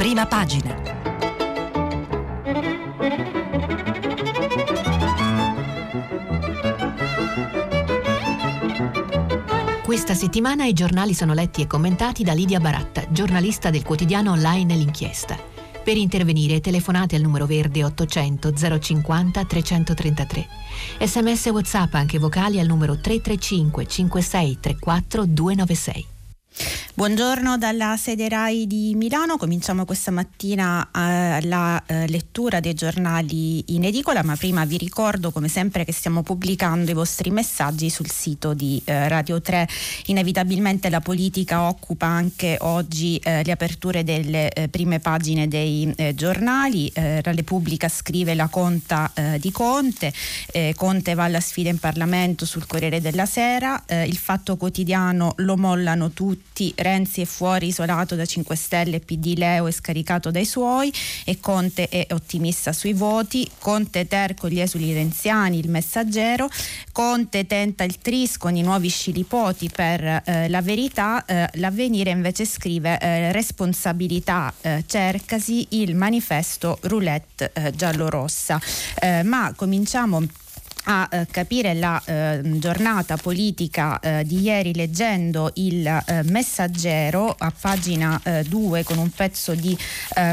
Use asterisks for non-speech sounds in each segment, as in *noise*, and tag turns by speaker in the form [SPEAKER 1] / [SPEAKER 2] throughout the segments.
[SPEAKER 1] prima pagina. Questa settimana i giornali sono letti e commentati da Lidia Baratta, giornalista del quotidiano online L'Inchiesta. Per intervenire telefonate al numero verde 800 050 333. Sms WhatsApp anche vocali al numero 335 56 34 296.
[SPEAKER 2] Buongiorno dalla sede RAI di Milano, cominciamo questa mattina eh, la eh, lettura dei giornali in edicola, ma prima vi ricordo come sempre che stiamo pubblicando i vostri messaggi sul sito di eh, Radio 3. Inevitabilmente la politica occupa anche oggi eh, le aperture delle eh, prime pagine dei eh, giornali. la Repubblica scrive la conta di Conte, Conte va alla sfida in Parlamento sul Corriere della Sera, il Fatto Quotidiano lo mollano tutti Renzi è fuori isolato da 5 Stelle, PD Leo è scaricato dai suoi e Conte è ottimista sui voti, Conte ter con gli esuli renziani, il messaggero, Conte tenta il tris con i nuovi scilipoti per eh, la verità, eh, l'avvenire invece scrive eh, responsabilità eh, cercasi il manifesto roulette eh, giallo-rossa. Eh, ma cominciamo a eh, capire la eh, giornata politica eh, di ieri leggendo il eh, messaggero a pagina 2 eh, con un pezzo di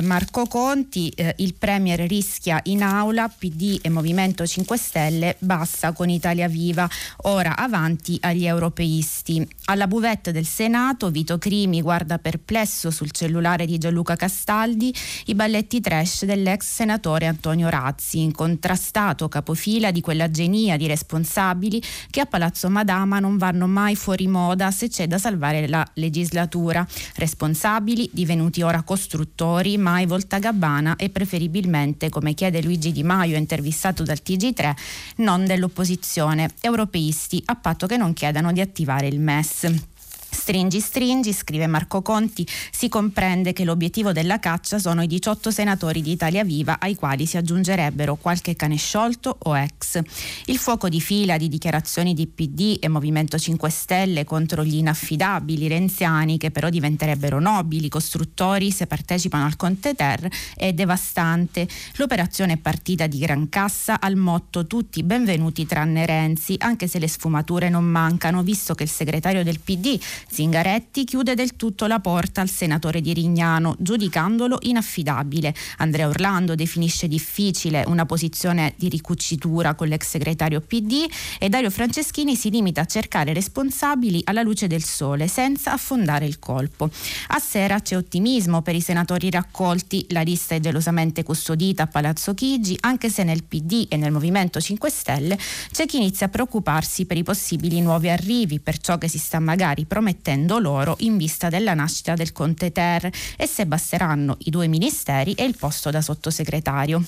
[SPEAKER 2] Marco Conti, il Premier rischia in aula, PD e Movimento 5 Stelle, basta con Italia Viva, ora avanti agli europeisti. Alla buvette del Senato Vito Crimi guarda perplesso sul cellulare di Gianluca Castaldi i balletti trash dell'ex senatore Antonio Razzi, incontrastato capofila di quella genia di responsabili che a Palazzo Madama non vanno mai fuori moda se c'è da salvare la legislatura. Responsabili, divenuti ora costruttori, mai voltagabbana e preferibilmente, come chiede Luigi Di Maio intervistato dal TG3, non dell'opposizione, europeisti, a patto che non chiedano di attivare il MES. Stringi, stringi, scrive Marco Conti, si comprende che l'obiettivo della caccia sono i 18 senatori di Italia Viva ai quali si aggiungerebbero qualche cane sciolto o ex. Il fuoco di fila di dichiarazioni di PD e Movimento 5 Stelle contro gli inaffidabili renziani che però diventerebbero nobili costruttori se partecipano al Conte Ter è devastante. L'operazione è partita di gran cassa al motto tutti benvenuti tranne Renzi, anche se le sfumature non mancano, visto che il segretario del PD Zingaretti chiude del tutto la porta al senatore di Rignano, giudicandolo inaffidabile. Andrea Orlando definisce difficile una posizione di ricucitura con l'ex segretario PD e Dario Franceschini si limita a cercare responsabili alla luce del sole, senza affondare il colpo. A sera c'è ottimismo per i senatori raccolti, la lista è gelosamente custodita a Palazzo Chigi, anche se nel PD e nel Movimento 5 Stelle c'è chi inizia a preoccuparsi per i possibili nuovi arrivi, per ciò che si sta magari promettendo promettendo loro in vista della nascita del Conte Ter e se basteranno i due ministeri e il posto da sottosegretario.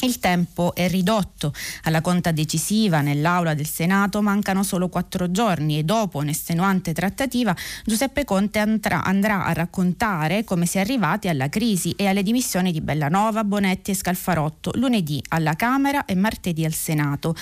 [SPEAKER 2] Il tempo è ridotto. Alla conta decisiva nell'aula del Senato mancano solo quattro giorni e dopo un'estenuante trattativa Giuseppe Conte andrà, a raccontare come si è arrivati alla crisi e alle dimissioni di Bellanova, Bonetti e Scalfarotto lunedì alla Camera e martedì al Senato.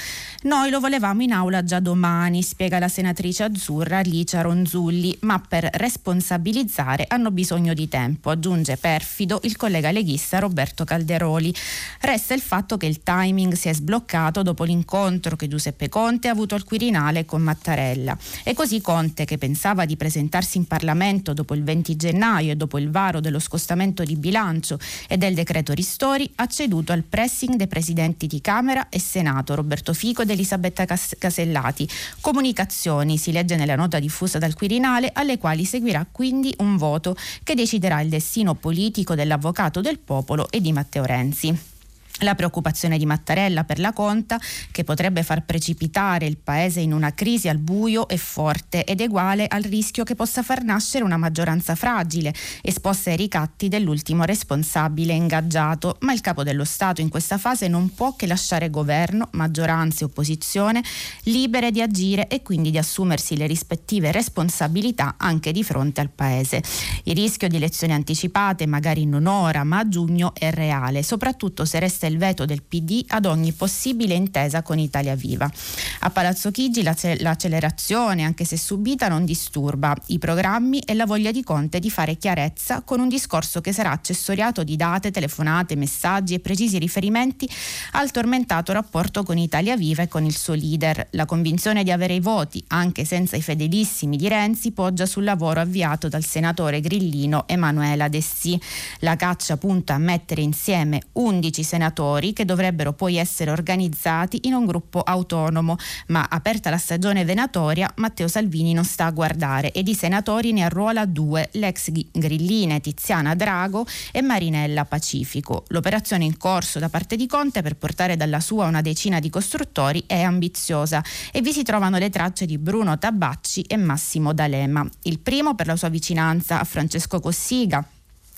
[SPEAKER 2] Noi lo volevamo in aula già domani, spiega la senatrice azzurra Licia Ronzulli, ma per responsabilizzare hanno bisogno di tempo, aggiunge perfido il collega leghista Roberto Calderoli. Resta il fatto che il timing si è sbloccato dopo l'incontro che Giuseppe Conte ha avuto al Quirinale con Mattarella. E così Conte, che pensava di presentarsi in Parlamento dopo il 20 gennaio e dopo il varo dello scostamento di bilancio e del decreto Ristori, ha ceduto al pressing dei presidenti di Camera e Senato, Roberto Fico ed Elisabetta Casellati. Comunicazioni, si legge nella nota diffusa dal Quirinale, alle quali seguirà quindi un voto che deciderà il destino politico dell'avvocato del popolo e di Matteo Renzi. La preoccupazione di Mattarella per la conta, che potrebbe far precipitare il Paese in una crisi al buio, è forte ed uguale al rischio che possa far nascere una maggioranza fragile, esposta ai ricatti dell'ultimo responsabile ingaggiato. Ma il capo dello Stato in questa fase non può che lasciare governo, maggioranza e opposizione libere di agire e quindi di assumersi le rispettive responsabilità anche di fronte al Paese. Il rischio di elezioni anticipate, magari non ora, ma a giugno, è reale, soprattutto se resta resta il veto del PD ad ogni possibile intesa con Italia Viva. A Palazzo Chigi l'accelerazione, anche se subita, non disturba i programmi e la voglia di Conte di fare chiarezza con un discorso che sarà accessoriato di date, telefonate, messaggi e precisi riferimenti al tormentato rapporto con Italia Viva e con il suo leader. La convinzione di avere i voti, anche senza i fedelissimi di Renzi, poggia sul lavoro avviato dal senatore grillino Emanuela Dessì. La caccia punta a mettere insieme 11 senatori che dovrebbero poi essere organizzati in un gruppo autonomo, ma aperta la stagione venatoria, Matteo Salvini non sta a guardare e di senatori ne arruola due, l'ex grilline Tiziana Drago e Marinella Pacifico. L'operazione in corso da parte di Conte per portare dalla sua una decina di costruttori è ambiziosa e vi si trovano le tracce di Bruno Tabacci e Massimo D'Alema. Il primo per la sua vicinanza a Francesco Cossiga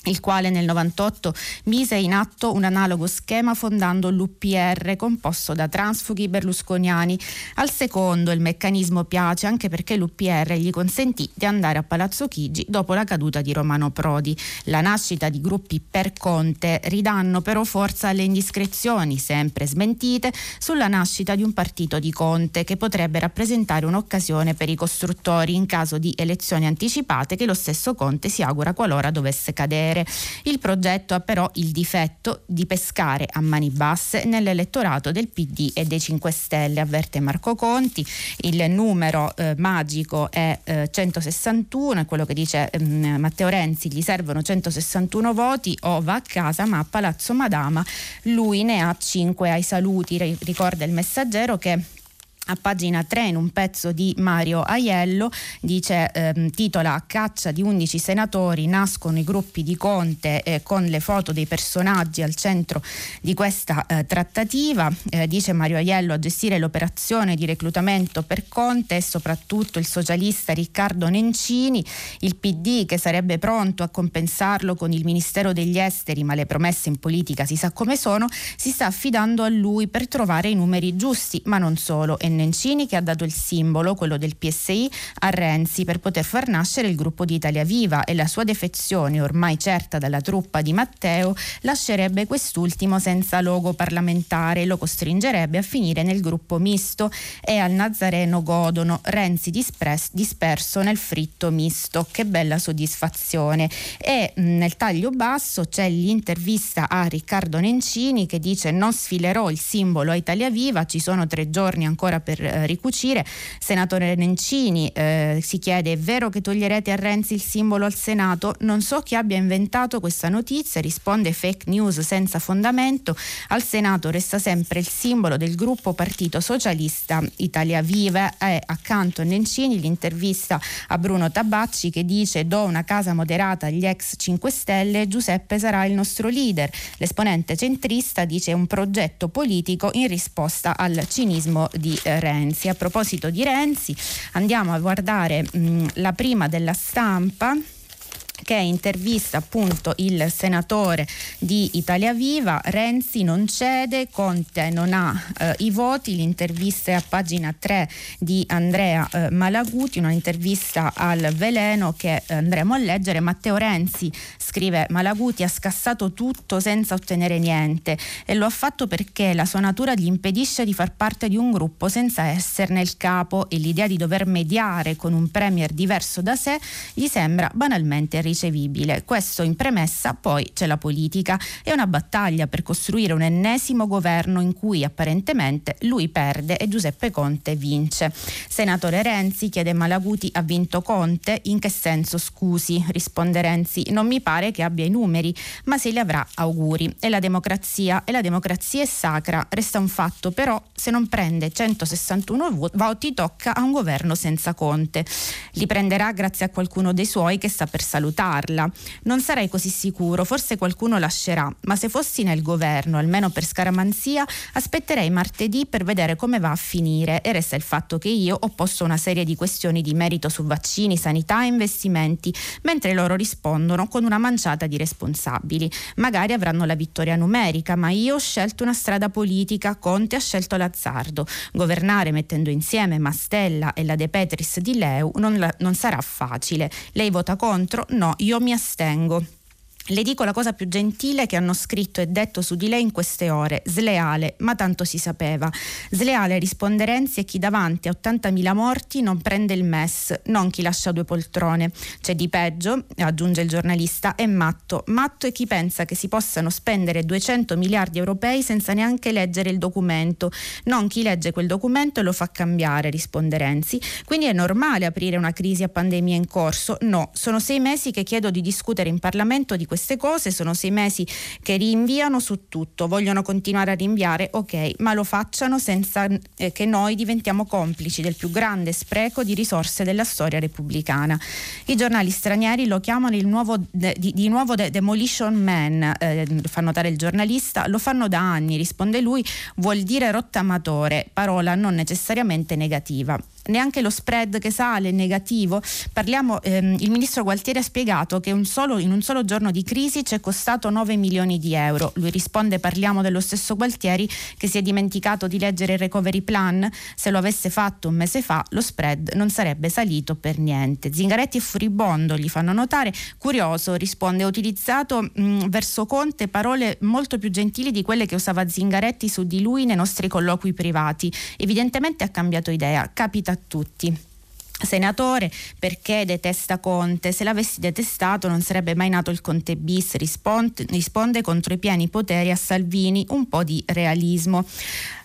[SPEAKER 2] il quale nel 98 mise in atto un analogo schema fondando l'UPR composto da transfughi berlusconiani. Al secondo il meccanismo piace anche perché l'UPR gli consentì di andare a Palazzo Chigi dopo la caduta di Romano Prodi. La nascita di gruppi per Conte ridanno però forza alle indiscrezioni, sempre smentite, sulla nascita di un partito di Conte che potrebbe rappresentare un'occasione per i costruttori in caso di elezioni anticipate che lo stesso Conte si augura qualora dovesse cadere potere. Il progetto ha però il difetto di pescare a mani basse nell'elettorato del PD e dei 5 Stelle, avverte Marco Conti. Il numero eh, magico è eh, 161, è quello che dice eh, Matteo Renzi, gli servono 161 voti o va a casa, ma a Palazzo Madama lui ne ha 5 ai saluti, ricorda il messaggero che a pagina 3 in un pezzo di Mario Aiello dice ehm, titola a caccia di 11 senatori nascono i gruppi di Conte eh, con le foto dei personaggi al centro di questa eh, trattativa eh, dice Mario Aiello a gestire l'operazione di reclutamento per Conte e soprattutto il socialista Riccardo Nencini il PD che sarebbe pronto a compensarlo con il Ministero degli Esteri ma le promesse in politica si sa come sono si sta affidando a lui per trovare i numeri giusti ma non solo e Nencini che ha dato il simbolo, quello del PSI, a Renzi per poter far nascere il gruppo di Italia Viva e la sua defezione, ormai certa dalla truppa di Matteo, lascerebbe quest'ultimo senza logo parlamentare e lo costringerebbe a finire nel gruppo misto e al Nazareno godono Renzi dispres- disperso nel fritto misto. Che bella soddisfazione. E mh, nel taglio basso c'è l'intervista a Riccardo Nencini che dice non sfilerò il simbolo a Italia Viva, ci sono tre giorni ancora per eh, ricucire. Senatore Nencini eh, si chiede: è vero che toglierete a Renzi il simbolo al Senato? Non so chi abbia inventato questa notizia, risponde fake news senza fondamento. Al Senato resta sempre il simbolo del gruppo Partito Socialista Italia Viva e accanto a Nencini l'intervista a Bruno Tabacci che dice do una casa moderata agli ex 5 Stelle, Giuseppe sarà il nostro leader. L'esponente centrista dice un progetto politico in risposta al cinismo di eh, Renzi. A proposito di Renzi, andiamo a guardare mh, la prima della stampa che intervista appunto il senatore di Italia Viva, Renzi non cede, Conte non ha eh, i voti, l'intervista è a pagina 3 di Andrea eh, Malaguti, un'intervista al veleno che eh, andremo a leggere, Matteo Renzi scrive Malaguti ha scassato tutto senza ottenere niente e lo ha fatto perché la sua natura gli impedisce di far parte di un gruppo senza esserne il capo. E l'idea di dover mediare con un premier diverso da sé gli sembra banalmente ricevibile. Questo in premessa, poi c'è la politica. È una battaglia per costruire un ennesimo governo in cui apparentemente lui perde e Giuseppe Conte vince. Senatore Renzi chiede Malaguti ha vinto Conte? In che senso scusi? Risponde Renzi, non mi pare che abbia i numeri, ma se li avrà auguri. E la democrazia, e la democrazia è sacra, resta un fatto, però se non prende 161 voti tocca a un governo senza Conte. Li prenderà grazie a qualcuno dei suoi che sta per salutare salutarla. Non sarei così sicuro, forse qualcuno lascerà, ma se fossi nel governo, almeno per scaramanzia, aspetterei martedì per vedere come va a finire e resta il fatto che io ho posto una serie di questioni di merito su vaccini, sanità e investimenti, mentre loro rispondono con una manciata di responsabili. Magari avranno la vittoria numerica, ma io ho scelto una strada politica, Conte ha scelto l'azzardo. Governare mettendo insieme Mastella e la De Petris di Leu non, la, non sarà facile. Lei vota contro? No, io mi astengo. Le dico la cosa più gentile che hanno scritto e detto su di lei in queste ore, sleale, ma tanto si sapeva. Sleale risponde Renzi e chi davanti a 80.000 morti non prende il MES, non chi lascia due poltrone. C'è di peggio, aggiunge il giornalista, è matto. Matto è chi pensa che si possano spendere 200 miliardi europei senza neanche leggere il documento, non chi legge quel documento e lo fa cambiare, risponde Renzi. Quindi è normale aprire una crisi a pandemia in corso? No, sono sei mesi che chiedo di discutere in Parlamento di questo queste cose, sono sei mesi che rinviano su tutto, vogliono continuare a rinviare, ok, ma lo facciano senza eh, che noi diventiamo complici del più grande spreco di risorse della storia repubblicana. I giornali stranieri lo chiamano nuovo de, di, di, nuovo de, Demolition Man, eh, fa notare il giornalista, lo fanno da anni, risponde lui, vuol dire rottamatore, parola non necessariamente negativa neanche lo spread che sale è negativo. Parliamo, ehm, il ministro Gualtieri ha spiegato che un solo, in un solo giorno di crisi ci è costato 9 milioni di euro. Lui risponde parliamo dello stesso Gualtieri che si è dimenticato di leggere il recovery plan. Se lo avesse fatto un mese fa lo spread non sarebbe salito per niente. Zingaretti è furibondo, gli fanno notare. Curioso, risponde, ha utilizzato mh, verso Conte parole molto più gentili di quelle che usava Zingaretti su di lui nei nostri colloqui privati. Evidentemente ha cambiato idea. Capita tutti. Senatore perché detesta Conte? Se l'avessi detestato non sarebbe mai nato il Conte bis risponde, risponde contro i pieni poteri a Salvini. Un po' di realismo.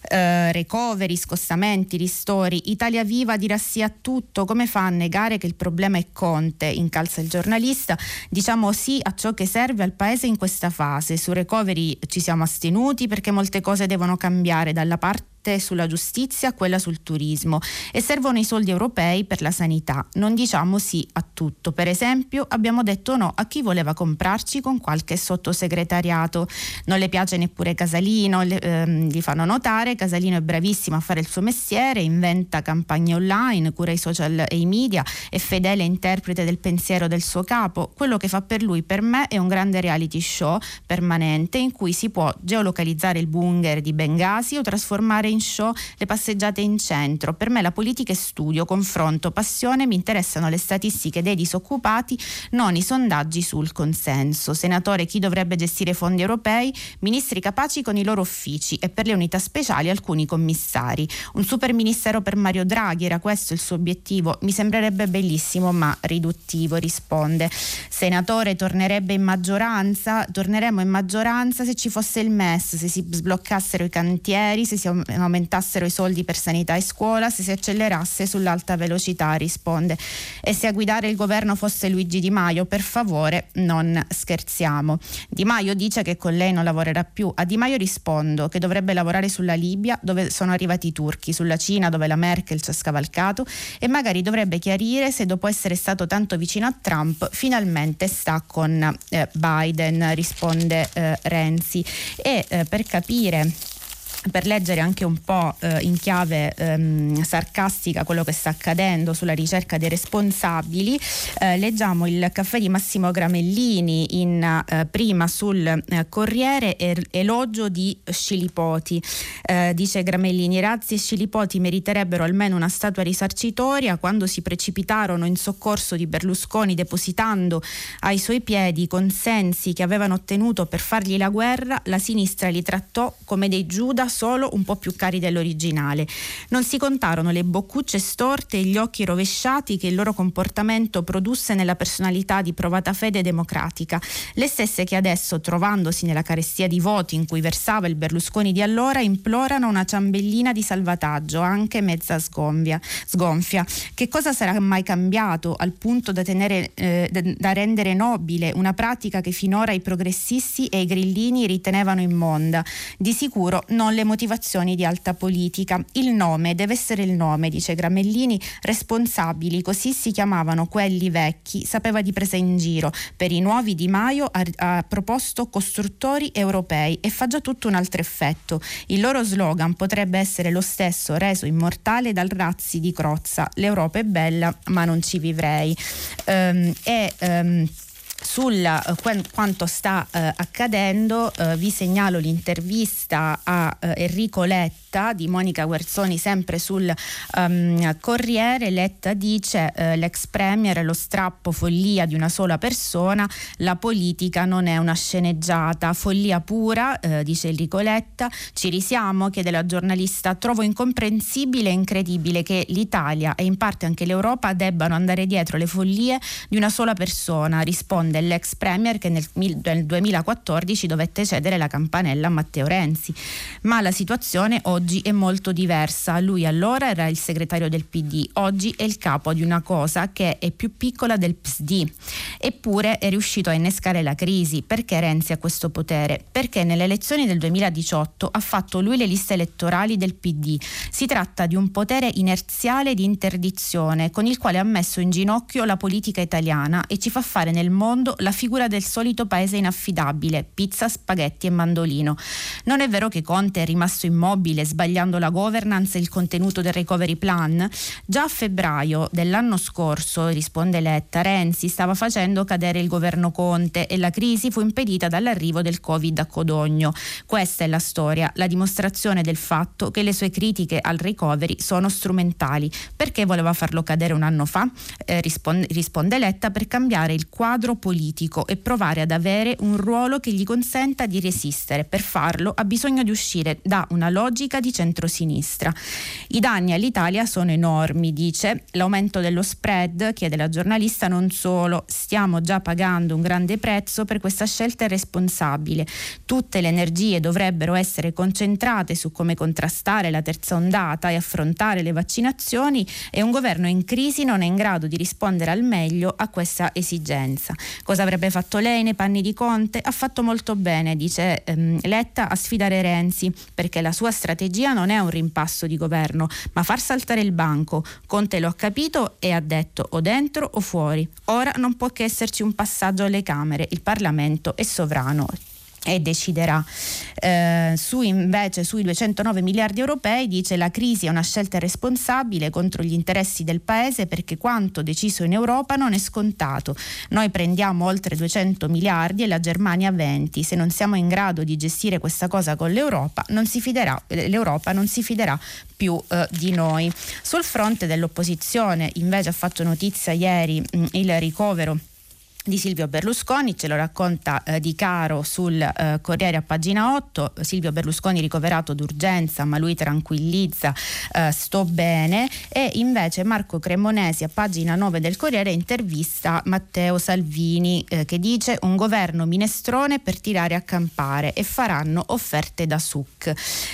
[SPEAKER 2] Eh, recovery, scostamenti, ristori. Italia Viva dirà sì a tutto. Come fa a negare che il problema è Conte? Incalza il giornalista. Diciamo sì a ciò che serve al paese in questa fase. Su recovery ci siamo astenuti perché molte cose devono cambiare. Dalla parte sulla giustizia, quella sul turismo e servono i soldi europei per la sanità. Non diciamo sì a tutto. Per esempio abbiamo detto no a chi voleva comprarci con qualche sottosegretariato. Non le piace neppure Casalino, le, ehm, gli fanno notare, Casalino è bravissimo a fare il suo mestiere, inventa campagne online, cura i social e i media, è fedele interprete del pensiero del suo capo. Quello che fa per lui, per me, è un grande reality show permanente in cui si può geolocalizzare il bunker di Bengasi o trasformare in show le passeggiate in centro. Per me la politica è studio, confronto, passione, mi interessano le statistiche dei disoccupati, non i sondaggi sul consenso. Senatore, chi dovrebbe gestire fondi europei? Ministri capaci con i loro uffici e per le unità speciali alcuni commissari. Un super ministero per Mario Draghi, era questo il suo obiettivo? Mi sembrerebbe bellissimo ma riduttivo, risponde. Senatore, tornerebbe in maggioranza? Torneremo in maggioranza se ci fosse il MES, se si sbloccassero i cantieri, se si aumentassero i soldi per sanità e scuola, se si accelerasse sull'alta velocità, risponde. E se a guidare il governo fosse Luigi Di Maio, per favore non scherziamo. Di Maio dice che con lei non lavorerà più. A Di Maio rispondo che dovrebbe lavorare sulla Libia dove sono arrivati i turchi, sulla Cina dove la Merkel ci ha scavalcato e magari dovrebbe chiarire se dopo essere stato tanto vicino a Trump finalmente sta con eh, Biden, risponde eh, Renzi. E eh, per capire per leggere anche un po' eh, in chiave ehm, sarcastica quello che sta accadendo sulla ricerca dei responsabili, eh, leggiamo il caffè di Massimo Gramellini in, eh, prima sul eh, Corriere er, elogio di Scilipoti. Eh, dice Gramellini, Razzi e Scilipoti meriterebbero almeno una statua risarcitoria quando si precipitarono in soccorso di Berlusconi depositando ai suoi piedi i consensi che avevano ottenuto per fargli la guerra, la sinistra li trattò come dei Giuda solo un po' più cari dell'originale. Non si contarono le boccucce storte e gli occhi rovesciati che il loro comportamento produsse nella personalità di provata fede democratica, le stesse che adesso, trovandosi nella carestia di voti in cui versava il Berlusconi di allora, implorano una ciambellina di salvataggio, anche mezza sgonfia. sgonfia. Che cosa sarà mai cambiato al punto da, tenere, eh, da rendere nobile una pratica che finora i progressisti e i grillini ritenevano immonda? Di sicuro non le le motivazioni di alta politica. Il nome deve essere il nome, dice Gramellini, responsabili, così si chiamavano quelli vecchi, sapeva di presa in giro. Per i nuovi Di Maio ha, ha proposto costruttori europei e fa già tutto un altro effetto. Il loro slogan potrebbe essere lo stesso reso immortale dal Razzi di Crozza. L'Europa è bella, ma non ci vivrei. Um, e, um, sul uh, quanto sta uh, accadendo uh, vi segnalo l'intervista a Enrico Letta di Monica Guerzoni sempre sul um, Corriere. Letta dice l'ex premier è lo strappo follia di una sola persona, la politica non è una sceneggiata, follia pura, dice Enrico Letta. Ci risiamo, chiede la giornalista, trovo incomprensibile e incredibile che l'Italia e in parte anche l'Europa debbano andare dietro le follie di una sola persona, risponde l'ex premier che nel, nel 2014 dovette cedere la campanella a Matteo Renzi. Ma la situazione oggi è molto diversa. Lui allora era il segretario del PD, oggi è il capo di una cosa che è più piccola del PSD. Eppure è riuscito a innescare la crisi. Perché Renzi ha questo potere? Perché nelle elezioni del 2018 ha fatto lui le liste elettorali del PD. Si tratta di un potere inerziale di interdizione con il quale ha messo in ginocchio la politica italiana e ci fa fare nel mondo la figura del solito paese inaffidabile, pizza, spaghetti e mandolino. Non è vero che Conte è rimasto immobile sbagliando la governance e il contenuto del recovery plan? Già a febbraio dell'anno scorso, risponde Letta, Renzi stava facendo cadere il governo Conte e la crisi fu impedita dall'arrivo del Covid a Codogno. Questa è la storia, la dimostrazione del fatto che le sue critiche al recovery sono strumentali. Perché voleva farlo cadere un anno fa? Eh, risponde, risponde Letta per cambiare il quadro politico politico e provare ad avere un ruolo che gli consenta di resistere. Per farlo ha bisogno di uscire da una logica di centrosinistra. I danni all'Italia sono enormi, dice. L'aumento dello spread, chiede la giornalista, non solo. Stiamo già pagando un grande prezzo per questa scelta irresponsabile. Tutte le energie dovrebbero essere concentrate su come contrastare la terza ondata e affrontare le vaccinazioni e un governo in crisi non è in grado di rispondere al meglio a questa esigenza. Cosa avrebbe fatto lei nei panni di Conte? Ha fatto molto bene, dice ehm, Letta, a sfidare Renzi, perché la sua strategia non è un rimpasso di governo, ma far saltare il banco. Conte lo ha capito e ha detto o dentro o fuori. Ora non può che esserci un passaggio alle Camere, il Parlamento è sovrano e deciderà. Eh, su invece sui 209 miliardi europei dice la crisi è una scelta responsabile contro gli interessi del paese perché quanto deciso in Europa non è scontato. Noi prendiamo oltre 200 miliardi e la Germania 20. Se non siamo in grado di gestire questa cosa con l'Europa, non si fiderà, l'Europa non si fiderà più eh, di noi. Sul fronte dell'opposizione invece ha fatto notizia ieri mh, il ricovero di Silvio Berlusconi, ce lo racconta eh, Di Caro sul eh, Corriere a pagina 8, Silvio Berlusconi ricoverato d'urgenza ma lui tranquillizza, eh, sto bene e invece Marco Cremonesi a pagina 9 del Corriere intervista Matteo Salvini eh, che dice un governo minestrone per tirare a campare e faranno offerte da SUC.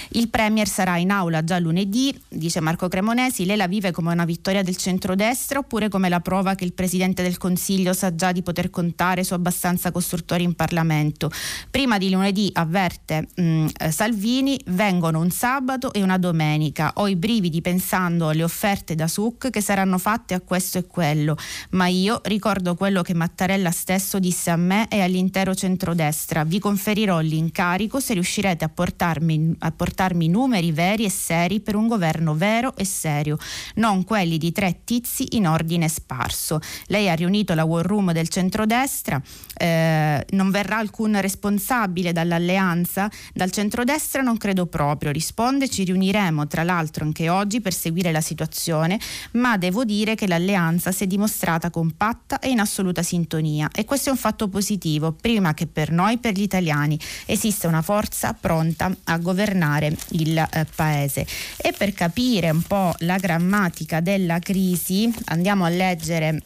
[SPEAKER 2] Il Premier sarà in aula già lunedì, dice Marco Cremonesi, lei la vive come una vittoria del centrodestra oppure come la prova che il Presidente del Consiglio sa già di poter poter contare su abbastanza costruttori in Parlamento. Prima di lunedì, avverte mh, mm, eh, Salvini, vengono un sabato e una domenica. Ho i brividi pensando alle offerte da SUC che saranno fatte a questo e quello, ma io ricordo quello che Mattarella stesso disse a me e all'intero centrodestra. Vi conferirò l'incarico se riuscirete a portarmi, a portarmi numeri veri e seri per un governo vero e serio, non quelli di tre tizi in ordine sparso. Lei ha riunito la war room del centrodestra centrodestra, eh, non verrà alcun responsabile dall'alleanza? Dal centrodestra non credo proprio, risponde ci riuniremo tra l'altro anche oggi per seguire la situazione, ma devo dire che l'alleanza si è dimostrata compatta e in assoluta sintonia e questo è un fatto positivo, prima che per noi, per gli italiani, esiste una forza pronta a governare il eh, paese. E per capire un po' la grammatica della crisi andiamo a leggere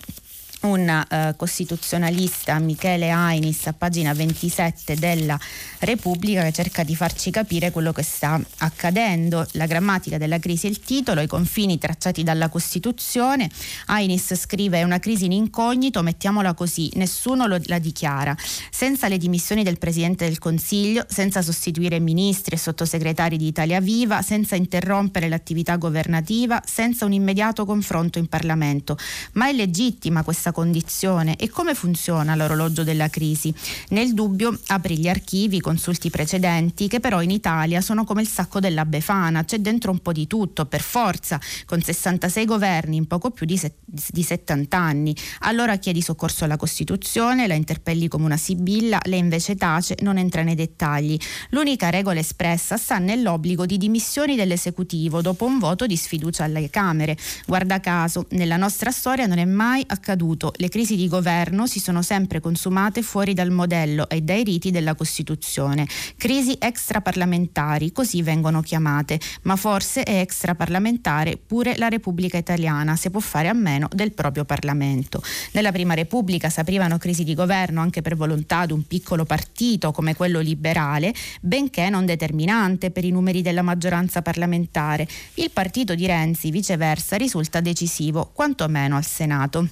[SPEAKER 2] un uh, costituzionalista Michele Ainis a pagina 27 della Repubblica che cerca di farci capire quello che sta accadendo, la grammatica della crisi il titolo, i confini tracciati dalla Costituzione. Ainis scrive è una crisi in incognito, mettiamola così, nessuno lo, la dichiara. Senza le dimissioni del Presidente del Consiglio, senza sostituire ministri e sottosegretari di Italia Viva, senza interrompere l'attività governativa, senza un immediato confronto in Parlamento. Ma è legittima questa questa condizione e come funziona l'orologio della crisi. Nel dubbio apri gli archivi, consulti precedenti che però in Italia sono come il sacco della Befana, c'è dentro un po' di tutto, per forza, con 66 governi in poco più di, set- di 70 anni. Allora chiedi soccorso alla Costituzione, la interpelli come una sibilla, lei invece tace, non entra nei dettagli. L'unica regola espressa sta nell'obbligo di dimissioni dell'esecutivo dopo un voto di sfiducia alle Camere. Guarda caso, nella nostra storia non è mai accaduto. Le crisi di governo si sono sempre consumate fuori dal modello e dai riti della Costituzione. Crisi extraparlamentari, così vengono chiamate, ma forse è extraparlamentare pure la Repubblica Italiana, se può fare a meno del proprio Parlamento. Nella Prima Repubblica si aprivano crisi di governo anche per volontà di un piccolo partito come quello liberale, benché non determinante per i numeri della maggioranza parlamentare. Il partito di Renzi, viceversa, risulta decisivo, quantomeno al Senato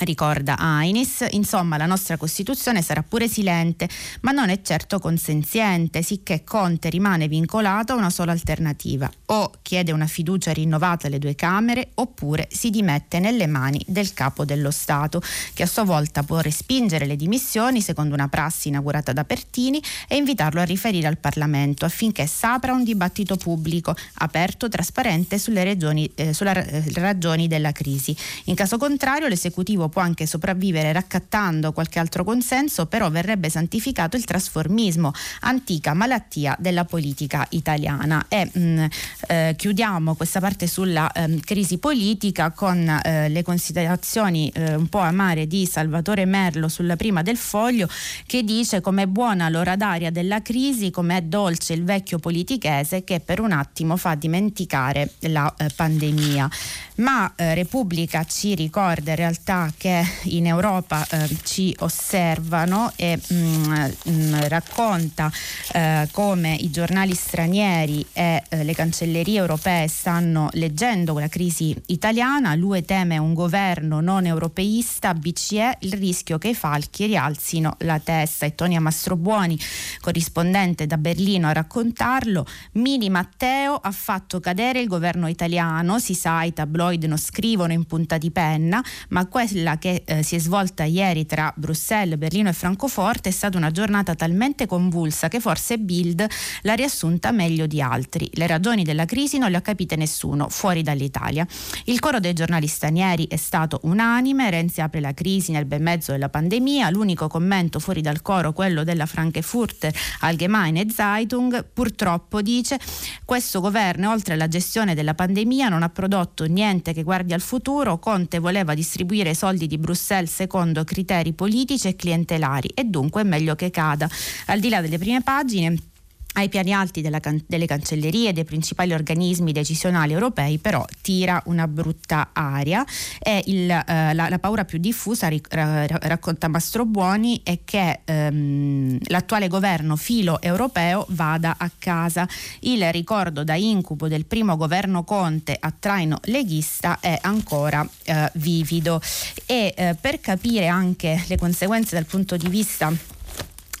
[SPEAKER 2] ricorda Ainis, insomma la nostra Costituzione sarà pure silente, ma non è certo consenziente, sicché Conte rimane vincolato a una sola alternativa, o chiede una fiducia rinnovata alle due Camere, oppure si dimette nelle mani del Capo dello Stato, che a sua volta può respingere le dimissioni secondo una prassi inaugurata da Pertini e invitarlo a riferire al Parlamento affinché s'apra un dibattito pubblico, aperto, trasparente sulle, regioni, eh, sulle ragioni della crisi. In caso contrario l'esecutivo può anche sopravvivere raccattando qualche altro consenso, però verrebbe santificato il trasformismo, antica malattia della politica italiana. E mh, mm, eh, chiudiamo questa parte sulla eh, crisi politica con eh, le considerazioni eh, un po' amare di Salvatore Merlo sulla prima del foglio che dice com'è buona l'ora d'aria della crisi, com'è dolce il vecchio politichese che per un attimo fa dimenticare la eh, pandemia. Ma eh, Repubblica ci ricorda in realtà che in Europa eh, ci osservano e mh, mm, mh, mm, racconta eh, come i giornali stranieri e eh, le cancellerie europee stanno leggendo la crisi italiana. L'UE teme un governo non europeista, BCE il rischio che i falchi rialzino la testa. E Tonia Mastrobuoni, corrispondente da Berlino, a raccontarlo. Mini Matteo ha fatto cadere il governo italiano, si sa, i tabloid non scrivono in punta di penna, ma quella che eh, si è svolta ieri tra Bruxelles, Berlino e Francoforte è stata una giornata talmente convulsa che forse Bild l'ha riassunta meglio di altri. Le ragioni della crisi non le ha capite nessuno, fuori dall'Italia. Il coro dei giornali stranieri è stato unanime, Renzi apre la crisi nel bel mezzo della pandemia, l'unico commento fuori dal coro, quello della Frankfurter Allgemeine Zeitung, purtroppo dice questo governo oltre alla gestione della pandemia non ha prodotto niente che guardi al futuro, Conte voleva distribuire i soldi di Bruxelles secondo criteri politici e clientelari e dunque è meglio che cada. Al di là delle prime pagine ai piani alti can- delle cancellerie dei principali organismi decisionali europei però tira una brutta aria e il, eh, la, la, paura più diffusa, ric- racconta Mastrobuoni, è che ehm, l'attuale governo filo europeo vada a casa. Il ricordo da incubo del primo governo Conte a traino leghista è ancora eh, vivido e eh, per capire anche le conseguenze dal punto di vista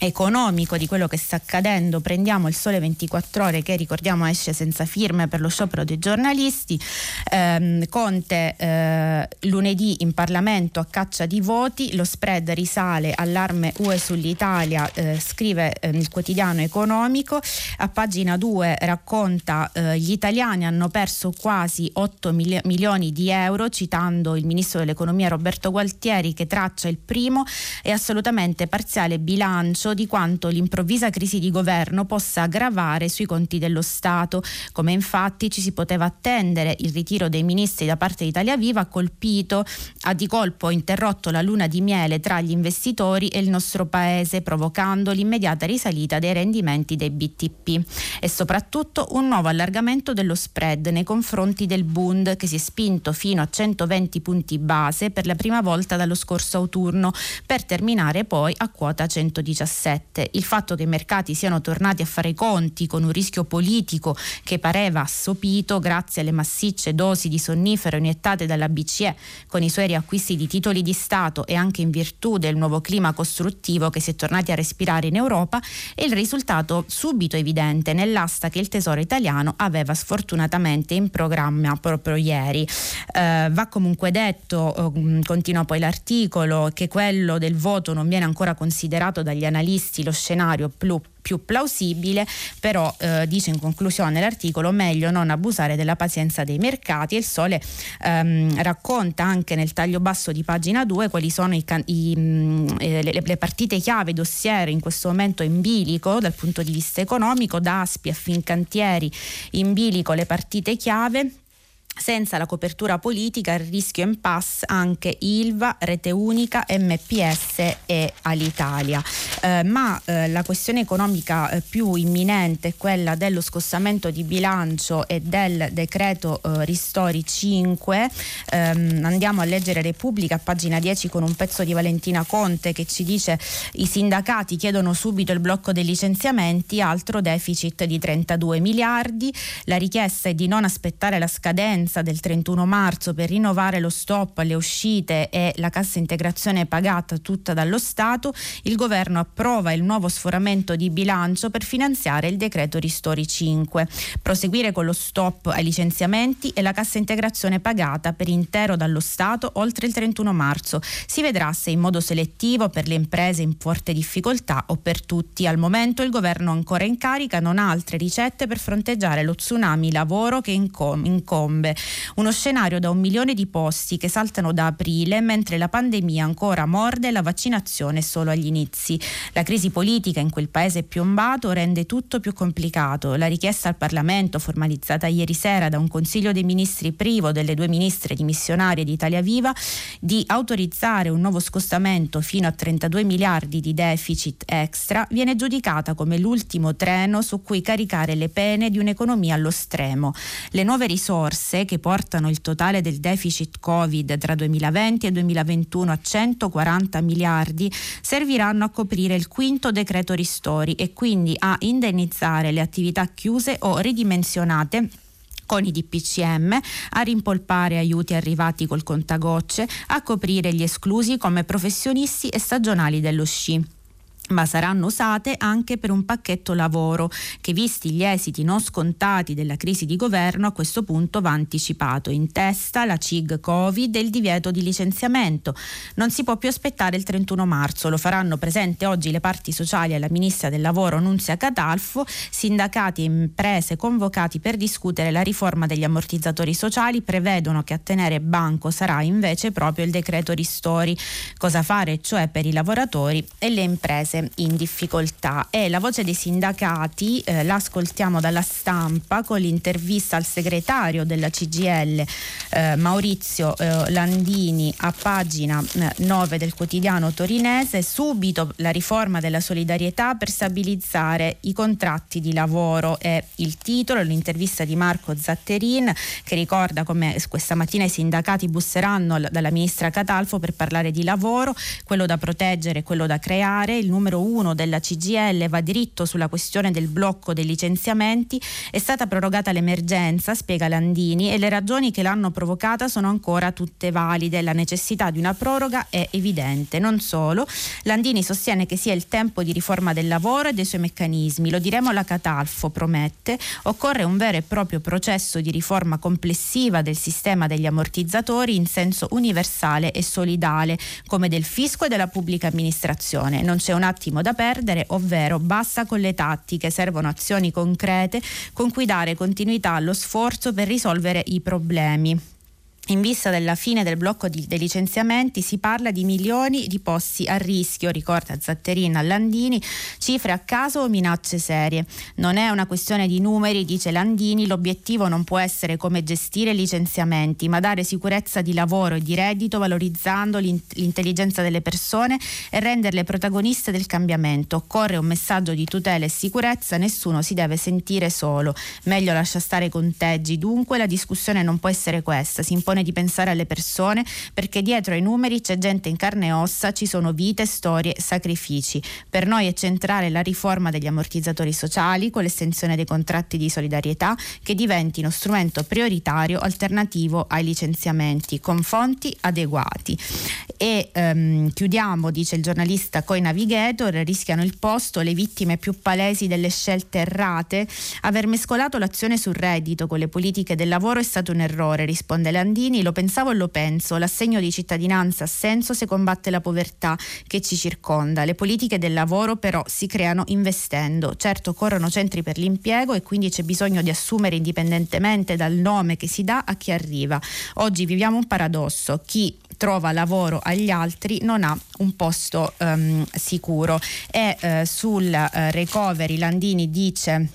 [SPEAKER 2] economico di quello che sta accadendo. Prendiamo il Sole 24 Ore che ricordiamo esce senza firme per lo sciopero dei giornalisti. Eh, Conte eh, lunedì in Parlamento a caccia di voti, lo spread risale allarme UE sull'Italia, eh, scrive eh, il quotidiano economico. A pagina 2 racconta eh, gli italiani hanno perso quasi 8 mili- milioni di euro, citando il ministro dell'economia Roberto Gualtieri che traccia il primo e assolutamente parziale bilancio di quanto l'improvvisa crisi di governo possa aggravare sui conti dello Stato, come infatti ci si poteva attendere. Il ritiro dei ministri da parte di Italia Viva ha colpito, ha di colpo interrotto la luna di miele tra gli investitori e il nostro paese, provocando l'immediata risalita dei rendimenti dei BTP e soprattutto un nuovo allargamento dello spread nei confronti del Bund che si è spinto fino a 120 punti base per la prima volta dallo scorso autunno per terminare poi a quota 117 2017. Il fatto che i mercati siano tornati a fare i conti con un rischio politico che pareva assopito grazie alle massicce dosi di sonnifero iniettate dalla BCE con i suoi riacquisti di titoli di Stato e anche in virtù del nuovo clima costruttivo che si è tornati a respirare in Europa è il risultato subito evidente nell'asta che il Tesoro italiano aveva sfortunatamente in programma proprio ieri. Eh, va comunque detto, eh, continua poi l'articolo, che quello del voto non viene ancora considerato dagli analisti lo scenario più più plausibile, però eh, dice in conclusione l'articolo meglio non abusare della pazienza dei mercati. Il Sole ehm, racconta anche nel taglio basso di pagina 2 quali sono i, i, mm, eh, le, le, partite chiave dossier in questo momento in bilico dal punto di vista economico, da Aspi a Fincantieri in bilico le partite chiave senza la copertura politica il rischio impasse anche ILVA, Rete Unica, MPS e Alitalia. Eh, ma eh, la questione economica eh, più imminente è quella dello scostamento di bilancio e del decreto eh, Ristori 5. Ehm, andiamo a leggere Repubblica a pagina 10 con un pezzo di Valentina Conte che ci dice i sindacati chiedono subito il blocco dei licenziamenti, altro deficit di 32 miliardi. La richiesta è di non aspettare la scadenza scadenza del 31 marzo per rinnovare lo stop alle uscite e la cassa integrazione pagata tutta dallo Stato, il governo approva il nuovo sforamento di bilancio per finanziare il decreto Ristori 5. Proseguire con lo stop ai licenziamenti e la cassa integrazione pagata per intero dallo Stato oltre il 31 marzo. Si vedrà se in modo selettivo per le imprese in forte difficoltà o per tutti. Al momento il governo ancora in carica non ha altre ricette per fronteggiare lo tsunami lavoro che incombe. Uno scenario da un milione di posti che saltano da aprile mentre la pandemia ancora morde e la vaccinazione solo agli inizi. La crisi politica in quel paese piombato rende tutto più complicato. La richiesta al Parlamento, formalizzata ieri sera da un Consiglio dei Ministri privo delle due ministre dimissionarie di Italia Viva, di autorizzare un nuovo scostamento fino a 32 miliardi di deficit extra, viene giudicata come l'ultimo treno su cui caricare le pene di un'economia allo stremo. Le nuove risorse che portano il totale del deficit Covid tra 2020 e 2021 a 140 miliardi, serviranno a coprire il quinto decreto ristori e quindi a indennizzare le attività chiuse o ridimensionate con i DPCM, a rimpolpare aiuti arrivati col contagocce, a coprire gli esclusi come professionisti e stagionali dello sci ma saranno usate anche per un pacchetto lavoro che visti gli esiti non scontati della crisi di governo a questo punto va anticipato. In testa la CIG Covid e il divieto di licenziamento. Non si può più aspettare il 31 marzo, lo faranno presente oggi le parti sociali alla Ministra del Lavoro Nunzia Catalfo, sindacati e imprese convocati per discutere la riforma degli ammortizzatori sociali prevedono che a tenere banco sarà invece proprio il decreto ristori. Cosa fare cioè per i lavoratori e le imprese in difficoltà. E la voce dei sindacati eh, l'ascoltiamo dalla stampa con l'intervista al segretario della CGL eh, Maurizio eh, Landini a pagina 9 eh, del quotidiano torinese. Subito la riforma della solidarietà per stabilizzare i contratti di lavoro. È il titolo l'intervista di Marco Zatterin che ricorda come questa mattina i sindacati busseranno dalla ministra Catalfo per parlare di lavoro quello da proteggere quello da creare. Il numero numero uno della CGL va diritto sulla questione del blocco dei licenziamenti, è stata prorogata l'emergenza, spiega Landini, e le ragioni che l'hanno provocata sono ancora tutte valide. La necessità di una proroga è evidente. Non solo, Landini sostiene che sia il tempo di riforma del lavoro e dei suoi meccanismi. Lo diremo alla Catalfo, promette. Occorre un vero e proprio processo di riforma complessiva del sistema degli ammortizzatori in senso universale e solidale, come del fisco e della pubblica amministrazione. Non c'è un attimo da perdere, ovvero basta con le tattiche, servono azioni concrete con cui dare continuità allo sforzo per risolvere i problemi. In vista della fine del blocco di, dei licenziamenti si parla di milioni di posti a rischio, ricorda Zatterin a Landini, cifre a caso o minacce serie. Non è una questione di numeri, dice Landini, l'obiettivo non può essere come gestire licenziamenti, ma dare sicurezza di lavoro e di reddito valorizzando l'intelligenza delle persone e renderle protagoniste del cambiamento. Occorre un messaggio di tutela e sicurezza, nessuno si deve sentire solo. Meglio lascia stare i conteggi, dunque la discussione non può essere questa, si impone impone di pensare alle persone perché dietro ai numeri c'è gente in carne e ossa, ci sono vite, storie, sacrifici. Per noi è centrale la riforma degli ammortizzatori sociali con l'estensione dei contratti di solidarietà che diventino strumento prioritario alternativo ai licenziamenti con fonti adeguati. E ehm, chiudiamo, dice il giornalista Coi Navigator, rischiano il posto le vittime più palesi delle scelte errate. Aver mescolato l'azione sul reddito con le politiche del lavoro è stato un errore, risponde Landini. Lo pensavo e lo penso. L'assegno di cittadinanza ha senso se combatte la povertà che ci circonda. Le politiche del lavoro però si creano investendo. Certo corrono centri per l'impiego e quindi c'è bisogno di assumere indipendentemente dal nome che si dà a chi arriva. Oggi viviamo un paradosso. Chi trova lavoro agli altri non ha un posto um, sicuro e uh, sul uh, recovery Landini dice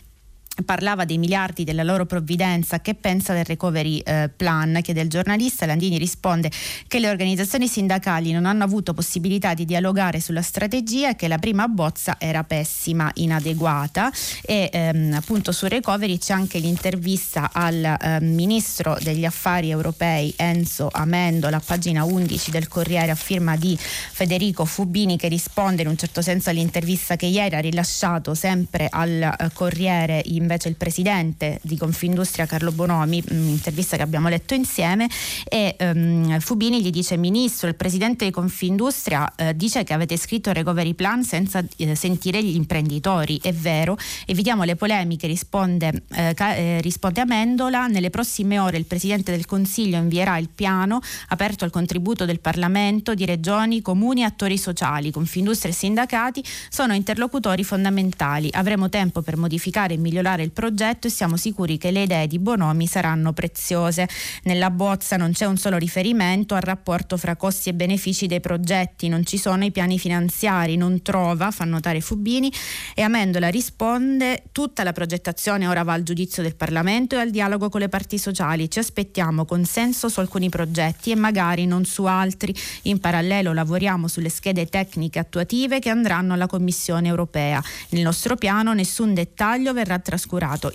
[SPEAKER 2] parlava dei miliardi della loro provvidenza, che pensa del recovery eh, plan? Chiede il giornalista, Landini risponde che le organizzazioni sindacali non hanno avuto possibilità di dialogare sulla strategia e che la prima bozza era pessima, inadeguata e ehm, appunto sul recovery c'è anche l'intervista al eh, ministro degli affari europei Enzo Amendola, pagina 11 del Corriere a firma di Federico Fubini che risponde in un certo senso all'intervista che ieri ha rilasciato sempre al eh, Corriere in invece il presidente di Confindustria Carlo Bonomi, un'intervista mm, che abbiamo letto insieme, e um, Fubini gli dice Ministro, il presidente di Confindustria eh, dice che avete scritto il recovery plan senza eh, sentire gli imprenditori, è vero, evitiamo le polemiche, risponde, eh, eh, risponde Amendola, nelle prossime ore il Presidente del Consiglio invierà il piano aperto al contributo del Parlamento, di regioni, comuni e attori sociali, Confindustria e sindacati sono interlocutori fondamentali, avremo tempo per modificare e migliorare valutare il progetto e siamo sicuri che le idee di Bonomi saranno preziose. Nella bozza non c'è un solo riferimento al rapporto fra costi e benefici dei progetti, non ci sono i piani finanziari, non trova, fa notare Fubini, e Amendola risponde tutta la progettazione ora va al giudizio del Parlamento e al dialogo con le parti sociali. Ci aspettiamo consenso su alcuni progetti e magari non su altri. In parallelo lavoriamo sulle schede tecniche attuative che andranno alla Commissione europea. Nel nostro piano nessun dettaglio verrà trascurato,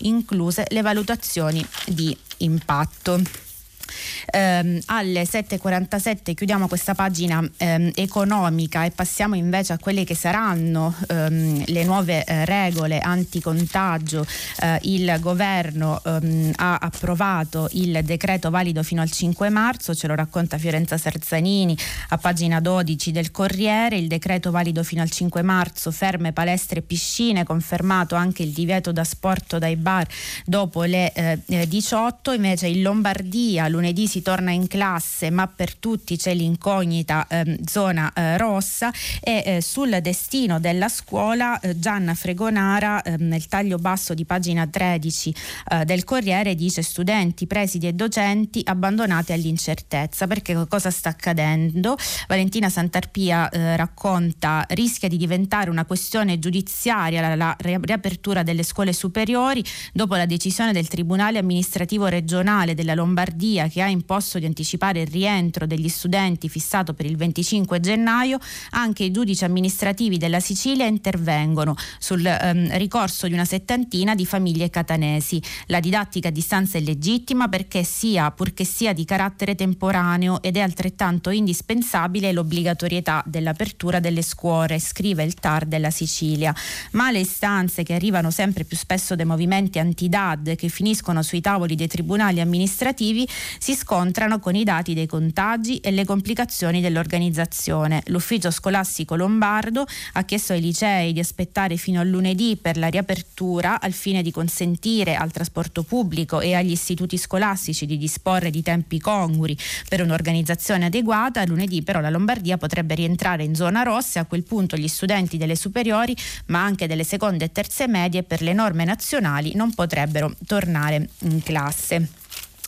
[SPEAKER 2] incluse le valutazioni di impatto. Ehm, alle 7.47 chiudiamo questa pagina ehm, economica e passiamo invece a quelle che saranno ehm, le nuove eh, regole anticontagio. Eh, il governo ehm, ha approvato il decreto valido fino al 5 marzo, ce lo racconta Fiorenza Serzanini a pagina 12 del Corriere. Il decreto valido fino al 5 marzo, ferme palestre e piscine, confermato anche il divieto da sport dai bar dopo le eh, 18. Invece in Lombardia lunedì si torna in classe ma per tutti c'è l'incognita eh, zona eh, rossa e eh, sul destino della scuola eh, Gianna Fregonara ehm, nel taglio basso di pagina 13 eh, del Corriere dice studenti, presidi e docenti abbandonati all'incertezza perché cosa sta accadendo? Valentina Santarpia racconta rischia di diventare una questione giudiziaria la, la riapertura delle scuole superiori dopo la decisione del Tribunale amministrativo regionale della Lombardia che ha imposto di anticipare il rientro degli studenti fissato per il 25 gennaio, anche i giudici amministrativi della Sicilia intervengono sul ehm, ricorso di una settantina di famiglie catanesi. La didattica a distanza è legittima perché sia, purché sia di carattere temporaneo ed è altrettanto indispensabile l'obbligatorietà dell'apertura delle scuole, scrive il TAR della Sicilia. Ma le istanze che arrivano sempre più spesso dai movimenti anti-DAD che finiscono sui tavoli dei tribunali amministrativi si scontrano con i dati dei contagi e le complicazioni dell'organizzazione. L'ufficio scolastico lombardo ha chiesto ai licei di aspettare fino a lunedì per la riapertura al fine di consentire al trasporto pubblico e agli istituti scolastici di disporre di tempi congrui per un'organizzazione adeguata. Lunedì però la Lombardia potrebbe rientrare in zona rossa e a quel punto gli studenti delle superiori ma anche delle seconde e terze medie per le norme nazionali non potrebbero tornare in classe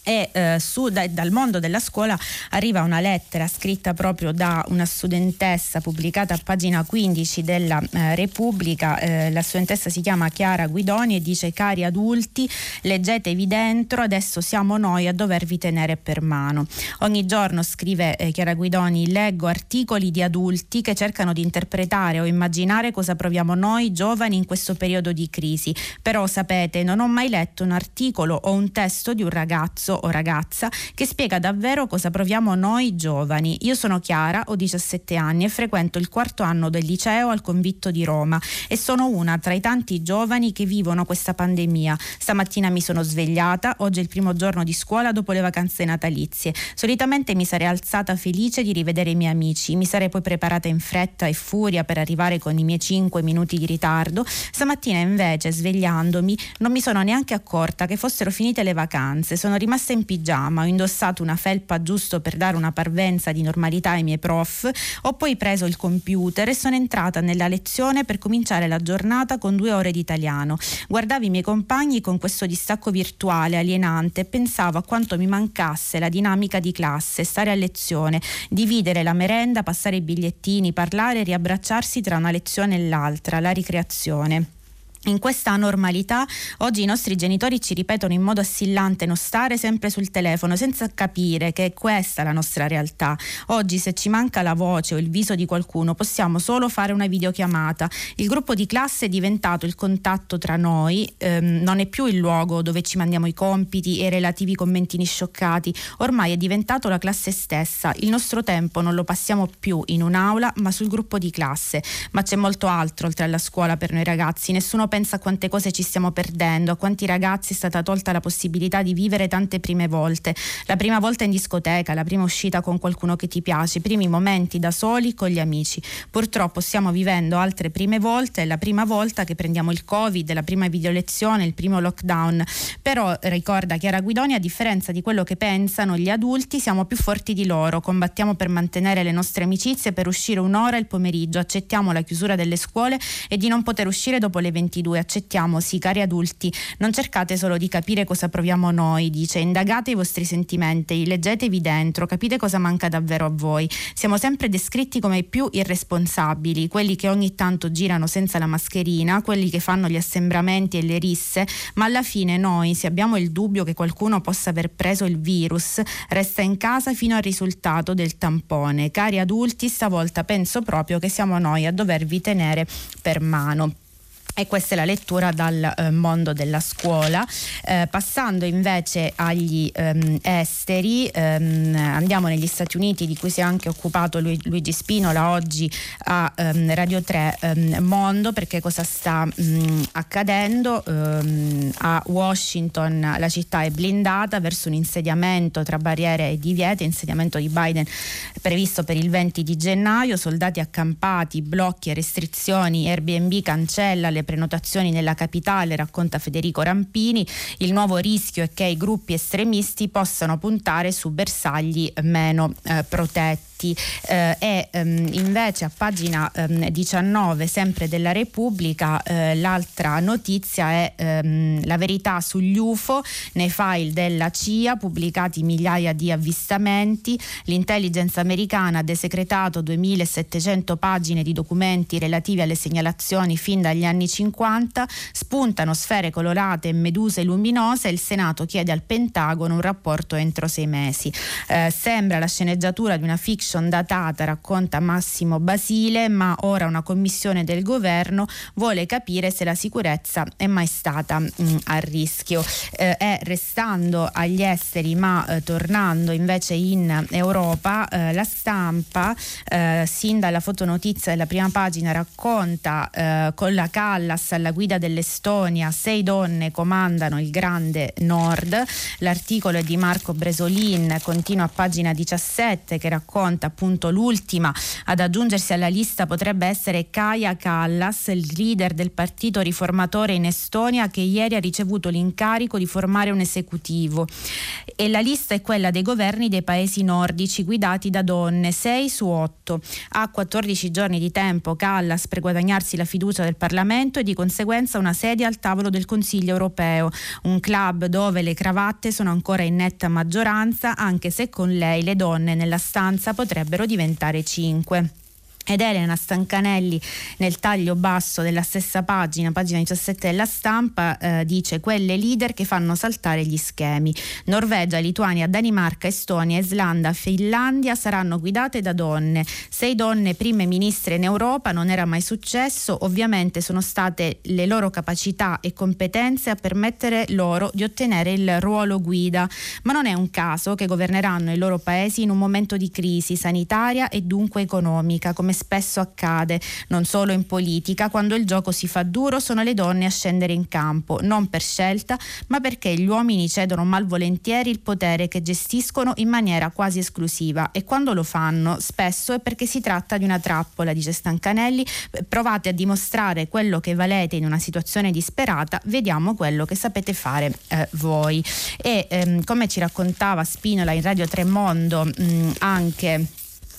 [SPEAKER 2] e eh, su, da, dal mondo della scuola arriva una lettera scritta proprio da una studentessa pubblicata a pagina 15 della eh, Repubblica. Eh, la studentessa si chiama Chiara Guidoni e dice cari adulti leggetevi dentro adesso siamo noi a dovervi tenere per mano. Ogni giorno scrive eh, Chiara Guidoni leggo articoli di adulti che cercano di interpretare o immaginare cosa proviamo noi giovani in questo periodo di crisi. Però sapete non ho mai letto un articolo o un testo di un ragazzo ragazzo o ragazza che spiega davvero cosa proviamo noi giovani. Io sono Chiara, ho 17 anni e frequento il quarto anno del liceo al convitto di Roma e sono una tra i tanti giovani che vivono questa pandemia. Stamattina mi sono svegliata, oggi è il primo giorno di scuola dopo le vacanze natalizie. Solitamente mi sarei alzata felice di rivedere i miei amici, mi sarei poi preparata in fretta e furia per arrivare con i miei 5 minuti di ritardo. Stamattina invece, svegliandomi, non mi sono neanche accorta che fossero finite le vacanze. Sono rimasta in pigiama, ho indossato una felpa giusto per dare una parvenza di normalità ai miei prof, ho poi preso il computer e sono entrata nella lezione per cominciare la giornata con due ore di italiano. Guardavo i miei compagni con questo distacco virtuale alienante e pensavo a quanto mi mancasse la dinamica di classe, stare a lezione, dividere la merenda, passare i bigliettini, parlare e riabbracciarsi tra una lezione e l'altra, la ricreazione. In questa normalità oggi i nostri genitori ci ripetono in modo assillante non stare sempre sul telefono senza capire che è questa la nostra realtà. Oggi se ci manca la voce o il viso di qualcuno possiamo solo fare una videochiamata. Il gruppo di classe è diventato il contatto tra noi, ehm, non è più il luogo dove ci mandiamo i compiti e i relativi commentini scioccati, ormai è diventato la classe stessa. Il nostro tempo non lo passiamo più in un'aula ma sul gruppo di classe. Ma c'è molto altro oltre alla scuola per noi ragazzi, nessuno pensa a quante cose ci stiamo perdendo, a quanti ragazzi è stata tolta la possibilità di vivere tante prime volte. La prima volta in discoteca, la prima uscita con qualcuno che ti piace, i primi momenti da soli con gli amici. Purtroppo stiamo vivendo altre prime volte, è la prima volta che prendiamo il Covid, la prima videolezione, il primo lockdown. Però ricorda Chiara Guidoni, a differenza di quello che pensano gli adulti, siamo più forti di loro, combattiamo per mantenere le nostre amicizie, per uscire un'ora il pomeriggio, accettiamo la chiusura delle scuole e di non poter uscire dopo le 22 22 accettiamo, sì, cari adulti, non cercate solo di capire cosa proviamo noi, dice, indagate i vostri sentimenti, leggetevi dentro, capite cosa manca davvero a voi. Siamo sempre descritti come i più irresponsabili, quelli che ogni tanto girano senza la mascherina, quelli che fanno gli assembramenti e le risse, ma alla fine noi, se abbiamo il dubbio che qualcuno possa aver preso il virus, resta in casa fino al risultato del tampone. Cari adulti, stavolta penso proprio che siamo noi a dovervi tenere per mano. E questa è la lettura dal eh, mondo della scuola. Eh, passando invece agli ehm, esteri, ehm, andiamo negli Stati Uniti di cui si è anche occupato Luigi Spinola oggi a ehm, Radio 3 ehm, Mondo perché cosa sta mh, mm, accadendo. Ehm, a Washington la città è blindata verso un insediamento tra barriere e divieti, insediamento di Biden previsto per il 20 di gennaio, soldati accampati, blocchi e restrizioni, Airbnb cancella le prenotazioni nella capitale, racconta Federico Rampini, il nuovo rischio è che i gruppi estremisti possano puntare su bersagli meno eh, protetti diritti eh, e ehm, invece a pagina ehm, 19 sempre della Repubblica eh, l'altra notizia è ehm, la verità sugli UFO nei file della CIA pubblicati migliaia di avvistamenti l'intelligence americana ha desecretato 2700 pagine di documenti relativi alle segnalazioni fin dagli anni 50 spuntano sfere colorate e meduse luminose il Senato chiede al Pentagono un rapporto entro sei mesi. Eh, sembra la sceneggiatura di una fiction fiction datata, racconta Massimo Basile, ma ora una commissione del governo vuole capire se la sicurezza è mai stata mh, mm, a rischio. Eh, è restando agli esteri ma eh, tornando invece in Europa, eh, la stampa, eh, sin dalla fotonotizia della prima pagina, racconta eh, con la Callas alla guida dell'Estonia, sei donne comandano il grande nord. L'articolo è di Marco Bresolin, continua a pagina 17 che racconta appunto l'ultima ad aggiungersi alla lista potrebbe essere Kaja Kallas, il leader del partito riformatore in Estonia che ieri ha ricevuto l'incarico di formare un esecutivo. E la lista è quella dei governi dei paesi nordici guidati da donne, 6 su 8. Ha 14 giorni di tempo Kallas per guadagnarsi la fiducia del Parlamento e di conseguenza una sedia al tavolo del Consiglio europeo, un club dove le cravatte sono ancora in netta maggioranza, anche se con lei le donne nella stanza potrebbero potrebbero diventare 5. Ed Elena Stancanelli nel taglio basso della stessa pagina, pagina 17 della stampa, eh, dice quelle leader che fanno saltare gli schemi. Norvegia, Lituania, Danimarca, Estonia, Islanda, Finlandia saranno guidate da donne. Sei donne prime ministre in Europa non era mai successo, ovviamente sono state le loro capacità e competenze a permettere loro di ottenere il ruolo guida, ma non è un caso che governeranno i loro paesi in un momento di crisi sanitaria e dunque economica, come come spesso accade, non solo in politica, quando il gioco si fa duro sono le donne a scendere in campo, non per scelta, ma perché gli uomini cedono malvolentieri il potere che gestiscono in maniera quasi esclusiva e quando lo fanno spesso è perché si tratta di una trappola, dice Stancanelli, provate a dimostrare quello che valete in una situazione disperata, vediamo quello che sapete fare eh, voi. E ehm, come ci raccontava Spinola in Radio Tremondo mh, anche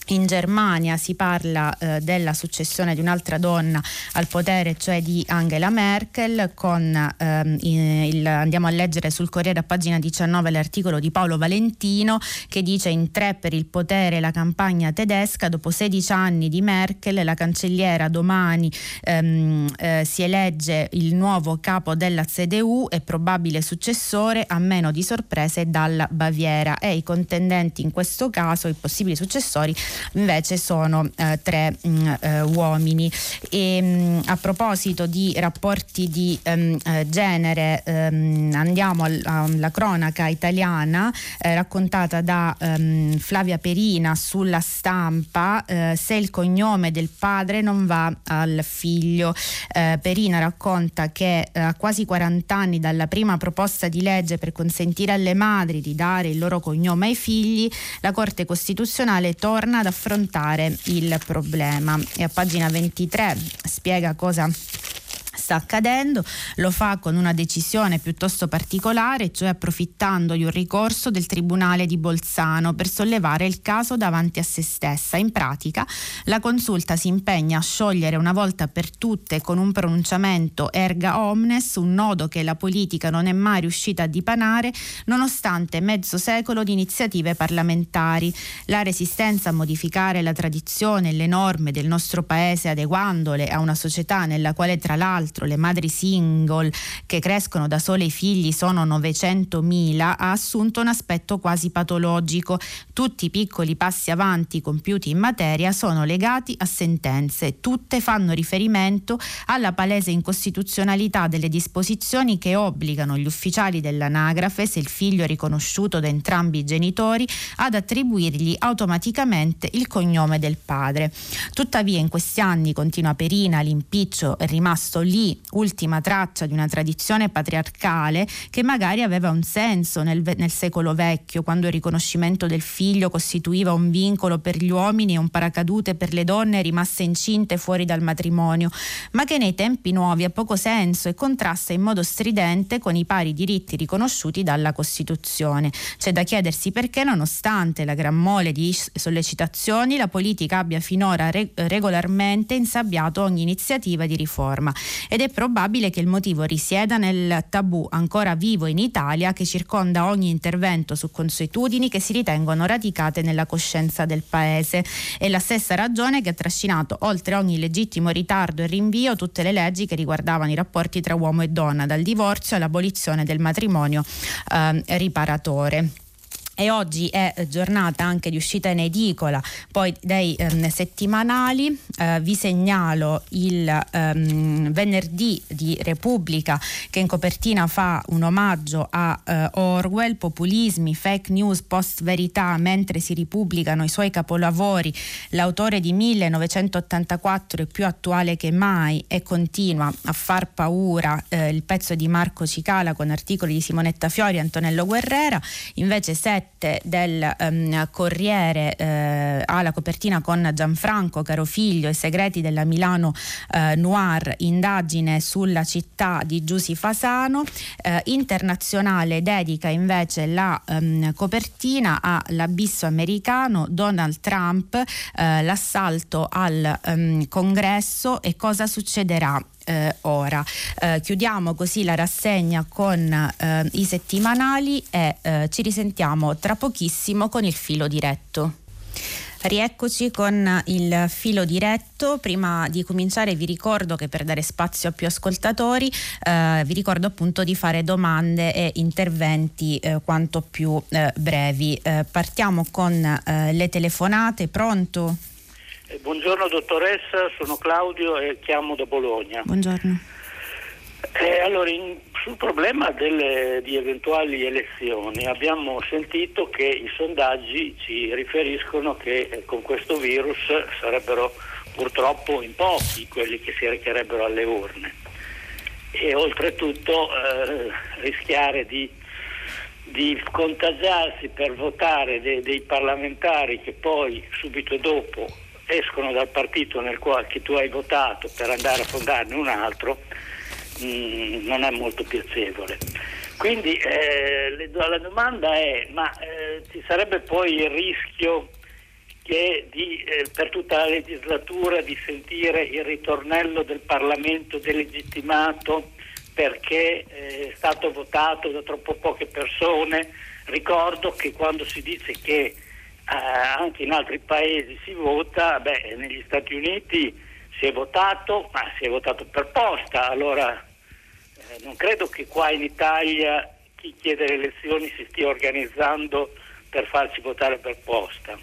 [SPEAKER 2] in Germania si parla eh, della successione di un'altra donna al potere, cioè di Angela Merkel, con, ehm, il, andiamo a leggere sul Corriere a pagina 19 l'articolo di Paolo Valentino che dice in tre per il potere la campagna tedesca, dopo 16 anni di Merkel la cancelliera domani ehm, eh, si elegge il nuovo capo della CDU e probabile successore a meno di sorprese dalla Baviera e i contendenti in questo caso, i possibili successori, invece sono eh, tre mh, mm, eh, uomini. E, mh, mm, a proposito di rapporti di um, genere, um, andiamo al, alla cronaca italiana eh, raccontata da um, Flavia Perina sulla stampa, eh, se il cognome del padre non va al figlio. Eh, Perina racconta che a quasi 40 anni dalla prima proposta di legge per consentire alle madri di dare il loro cognome ai figli, la Corte Costituzionale torna ad affrontare il problema. E a pagina 23 spiega cosa sta accadendo, lo fa con una decisione piuttosto particolare, cioè approfittando di un ricorso del Tribunale di Bolzano per sollevare il caso davanti a se stessa. In pratica la consulta si impegna a sciogliere una volta per tutte con un pronunciamento erga omnes un nodo che la politica non è mai riuscita a dipanare nonostante mezzo secolo di iniziative parlamentari. La resistenza a modificare la tradizione e le norme del nostro paese adeguandole a una società nella quale tra l'altro l'altro le madri single che crescono da sole i figli sono 900.000, ha assunto un aspetto quasi patologico. Tutti i piccoli passi avanti compiuti in materia sono legati a sentenze, tutte fanno riferimento alla palese incostituzionalità delle disposizioni che obbligano gli ufficiali dell'anagrafe, se il figlio è riconosciuto da entrambi i genitori, ad attribuirgli automaticamente il cognome del padre. Tuttavia in questi anni, continua Perina, l'impiccio è rimasto lì ultima traccia di una tradizione patriarcale che magari aveva un senso nel, nel secolo vecchio, quando il riconoscimento del figlio costituiva un vincolo per gli uomini e un paracadute per le donne rimaste incinte fuori dal matrimonio, ma che nei tempi nuovi ha poco senso e contrasta in modo stridente con i pari diritti riconosciuti dalla Costituzione. C'è da chiedersi perché, nonostante la gran mole di sollecitazioni, la politica abbia finora re- regolarmente insabbiato ogni iniziativa di riforma ed è probabile che il motivo risieda nel tabù ancora vivo in Italia che circonda ogni intervento su consuetudini che si ritengono radicate nella coscienza del Paese. È la stessa ragione che ha trascinato oltre ogni legittimo ritardo e rinvio tutte le leggi che riguardavano i rapporti tra uomo e donna, dal divorzio all'abolizione del matrimonio eh, riparatore e oggi è giornata anche di uscita in edicola. Poi dei ehm, settimanali eh, vi segnalo il ehm, venerdì di Repubblica che in copertina fa un omaggio a eh, Orwell populismi, fake news, post verità mentre si ripubblicano i suoi capolavori. L'autore di 1984 è più attuale che mai e continua a far paura eh, il pezzo di Marco Cicala con articoli di Simonetta Fiori e Antonello Guerrera. Invece 7 7 del um, Corriere eh, ha la copertina con Gianfranco Carofiglio, i segreti della Milano eh, Noir, indagine sulla città di Giussi Fasano. Eh, internazionale dedica invece la um, copertina all'abisso americano, Donald Trump, eh, l'assalto al um, congresso e cosa succederà eh, ora. Eh, chiudiamo così la rassegna con eh, i settimanali e eh, ci risentiamo tra pochissimo con il filo diretto. Rieccoci con il filo diretto. Prima di cominciare vi ricordo che per dare spazio a più ascoltatori eh, vi ricordo appunto di fare domande e interventi eh, quanto più eh, brevi. Eh, partiamo con eh, le telefonate. Pronto?
[SPEAKER 3] Eh, buongiorno dottoressa, sono Claudio e chiamo da Bologna.
[SPEAKER 2] Buongiorno.
[SPEAKER 3] allora, in sul problema delle, di eventuali elezioni abbiamo sentito che i sondaggi ci riferiscono che eh, con questo virus sarebbero purtroppo in pochi quelli che si recherebbero alle urne e oltretutto eh, rischiare di, di, contagiarsi per votare dei, dei parlamentari che poi subito dopo escono dal partito nel quale tu hai votato per andare a fondarne un altro mh, mm, non è molto piacevole. Quindi eh, la domanda è, ma eh, ci sarebbe poi il rischio che di, eh, per tutta la legislatura di sentire il ritornello del Parlamento delegittimato perché eh, è stato votato da troppo poche persone? Ricordo che quando si dice che anche in altri paesi si vota, beh, negli Stati Uniti si è votato, ma si è votato per posta, allora eh, non credo che qua in Italia chi chiede le elezioni si stia organizzando per farci votare per posta.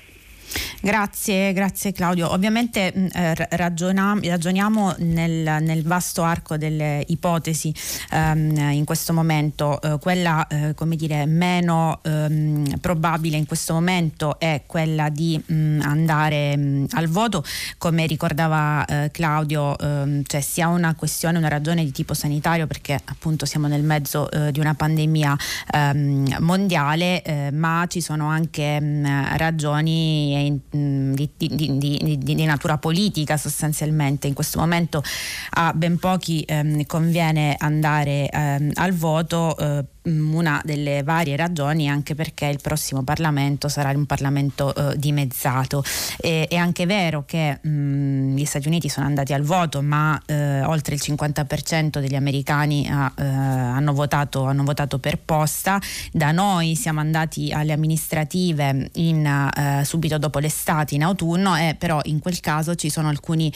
[SPEAKER 2] Grazie, grazie Claudio. Ovviamente mm, eh, ragiona, ragioniamo nel, nel, vasto arco delle ipotesi ehm, in questo momento. Eh, quella eh, come dire, meno ehm, probabile in questo momento è quella di mh, mm, andare mh, mm, al voto. Come ricordava eh, Claudio, ehm, cioè sia una questione, una ragione di tipo sanitario perché appunto siamo nel mezzo eh, di una pandemia ehm, mondiale, eh, ma ci sono anche mh, ragioni Mm, di, di, di, di, natura politica sostanzialmente. In questo momento a ben pochi ehm, conviene andare ehm, al voto. Eh, una delle varie ragioni anche perché il prossimo Parlamento sarà un Parlamento eh, dimezzato. E, è anche vero che mh, mm, gli Stati Uniti sono andati al voto, ma eh, oltre il 50% degli americani ha, eh, hanno, votato, hanno, votato, per posta. Da noi siamo andati alle amministrative in, eh, subito dopo l'estate, in autunno, e però in quel caso ci sono alcuni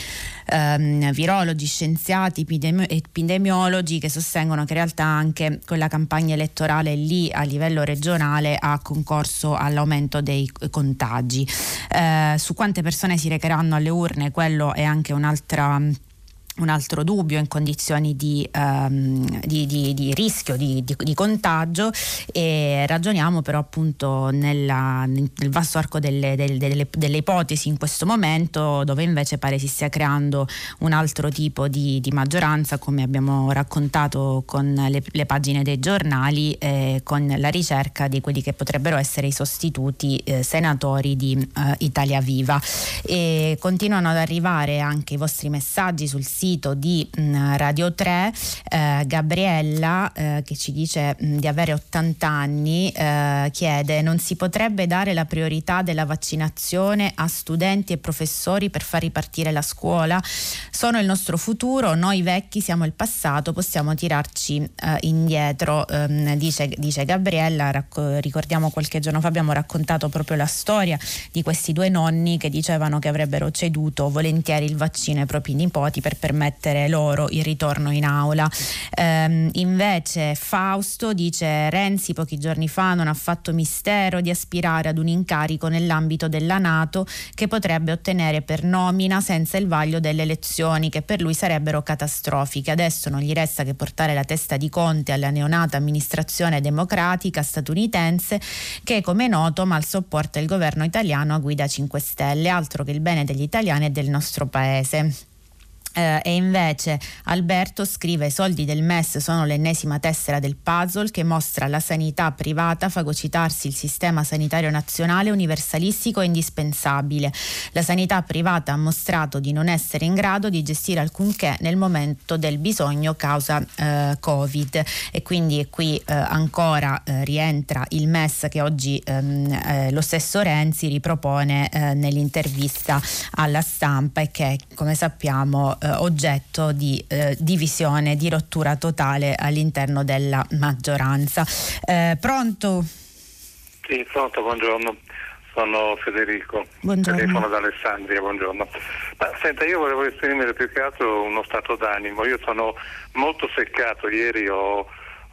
[SPEAKER 2] ehm, virologi, scienziati, epidemi- epidemiologi che sostengono che in realtà anche con la campagna elettorale lì a livello regionale ha concorso all'aumento dei contagi. Eh, su quante persone si recheranno alle urne, quello è anche un'altra un altro dubbio in condizioni di, um, di, di, di rischio di, contagio e ragioniamo però appunto nella, nel vasto arco delle, delle, delle, delle, ipotesi in questo momento dove invece pare si stia creando un altro tipo di, maggioranza come abbiamo raccontato con le, le pagine dei giornali eh, con la ricerca di quelli che potrebbero essere i sostituti eh, senatori di eh, Italia Viva. E continuano ad arrivare anche i vostri messaggi sul sito sito di mm, Radio 3 eh, Gabriella eh, che ci dice mm, di avere 80 anni eh, chiede non si potrebbe dare la priorità della vaccinazione a studenti e professori per far ripartire la scuola? Sono il nostro futuro noi vecchi siamo il passato possiamo tirarci eh, indietro. Ehm, dice, dice, Gabriella racco- ricordiamo qualche giorno fa abbiamo raccontato proprio la storia di questi due nonni che dicevano che avrebbero ceduto volentieri il vaccino ai propri nipoti per permettere permettere loro il ritorno in aula. Eh, invece Fausto dice Renzi pochi giorni fa non ha fatto mistero di aspirare ad un incarico nell'ambito della Nato che potrebbe ottenere per nomina senza il vaglio delle elezioni che per lui sarebbero catastrofiche. Adesso non gli resta che portare la testa di Conte alla neonata amministrazione democratica statunitense che come noto mal sopporta il governo italiano a guida 5 Stelle, altro che il bene degli italiani e del nostro paese. Eh, e invece Alberto scrive i soldi del MES sono l'ennesima tessera del puzzle che mostra la sanità privata fagocitarsi il sistema sanitario nazionale universalistico e indispensabile. La sanità privata ha mostrato di non essere in grado di gestire alcunché nel momento del bisogno causa eh, Covid e quindi qui eh, ancora eh, rientra il MES che oggi ehm, eh, lo stesso Renzi ripropone eh, nell'intervista alla stampa e che come sappiamo eh, oggetto di eh, divisione, di rottura totale all'interno della maggioranza. Eh, pronto?
[SPEAKER 3] Sì, pronto, buongiorno.
[SPEAKER 4] sono Federico,
[SPEAKER 2] buongiorno.
[SPEAKER 4] telefono da Alessandria, buongiorno. Ma, senta, io volevo esprimere più che altro uno stato d'animo, io sono molto seccato, ieri ho,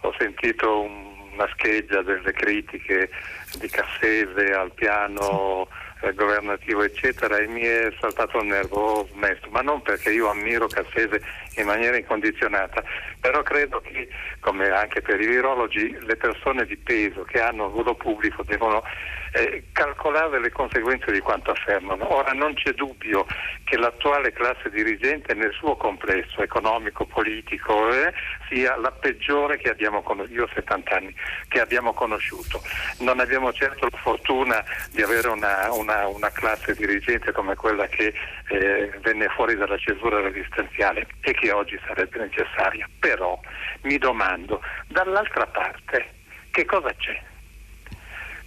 [SPEAKER 4] ho sentito un, una scheggia delle critiche di Cassese al piano governativo eccetera e mi è saltato il nervo, ho smesso, ma non perché io ammiro Cassese in maniera incondizionata, però credo che come anche per i virologi le persone di peso che hanno un ruolo pubblico devono eh, calcolare le conseguenze di quanto affermano. Ora non c'è dubbio che l'attuale classe dirigente nel suo complesso economico, politico, eh, sia la peggiore che abbiamo conosciuto, io ho 70 anni, che abbiamo conosciuto. Non abbiamo certo la fortuna di avere una, una, una classe dirigente come quella che eh, venne fuori dalla cesura resistenziale e che oggi sarebbe necessaria. Però mi domando, dall'altra parte, che cosa c'è?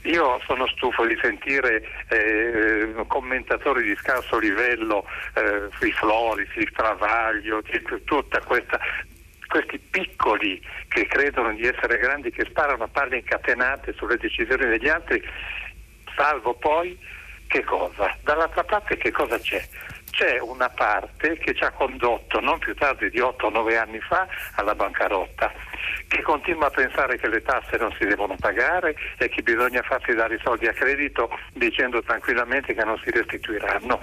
[SPEAKER 4] Io sono stufo di sentire eh, commentatori di scarso livello eh, sui Flori, sui Travaglio, tutta questa questi piccoli che credono di essere grandi, che sparano a palle incatenate sulle decisioni degli altri, salvo poi che cosa? Dall'altra parte che cosa c'è? C'è una parte che ci ha condotto non più tardi di 8 o 9 anni fa alla bancarotta che continua a pensare che le tasse non si devono pagare e che bisogna farsi dare i soldi a credito dicendo tranquillamente che non si restituiranno,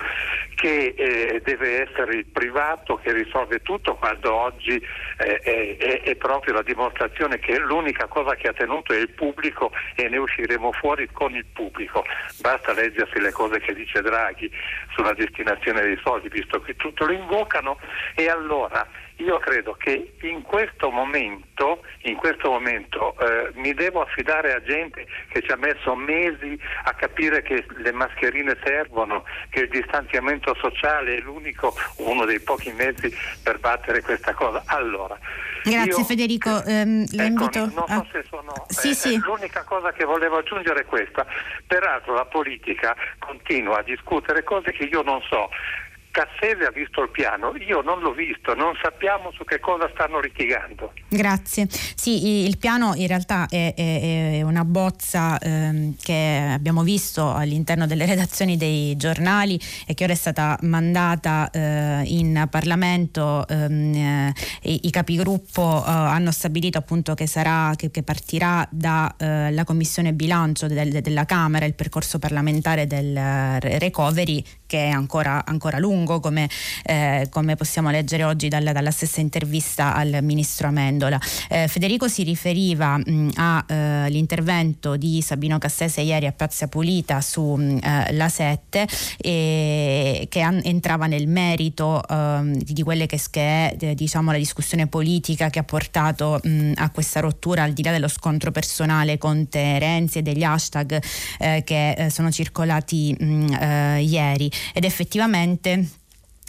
[SPEAKER 4] che eh, deve essere il privato che risolve tutto quando oggi eh, è, è, proprio la dimostrazione che l'unica cosa che ha tenuto è il pubblico e ne usciremo fuori con il pubblico. Basta leggersi le cose che dice Draghi sulla destinazione dei soldi, visto che tutto lo invocano e allora io credo che in questo momento, in questo momento eh, mi devo affidare a gente che ci ha messo mesi a capire che le mascherine servono, che il distanziamento sociale è l'unico, uno dei pochi mezzi per battere questa cosa. Allora,
[SPEAKER 2] Grazie io, Federico, ehm, la
[SPEAKER 4] ecco,
[SPEAKER 2] invito.
[SPEAKER 4] Non so se sono.
[SPEAKER 2] Sì,
[SPEAKER 4] eh,
[SPEAKER 2] sì.
[SPEAKER 4] L'unica cosa che volevo aggiungere è questa. Peraltro la politica continua a discutere cose che io non so. Cassese ha visto il piano, io non l'ho visto, non sappiamo su che cosa stanno litigando.
[SPEAKER 2] Grazie. Sì, il piano in realtà è, è, è una bozza ehm, che abbiamo visto all'interno delle redazioni dei giornali e che ora è stata mandata eh, in Parlamento. Ehm, eh, i, capigruppo eh, hanno stabilito appunto che, sarà, che, che partirà dalla eh, Commissione Bilancio del, della Camera il percorso parlamentare del eh, recovery che è ancora, ancora lungo, come, eh, come, possiamo leggere oggi dalla, dalla, stessa intervista al ministro Amendola. Eh, Federico si riferiva all'intervento eh, di Sabino Cassese ieri a Piazza Pulita sulla eh, 7 che an- entrava nel merito ehm, di quelle che, che è diciamo, la discussione politica che ha portato mh, a questa rottura al di là dello scontro personale con Te Renzi e degli hashtag eh, che eh, sono circolati mh, ieri ed effettivamente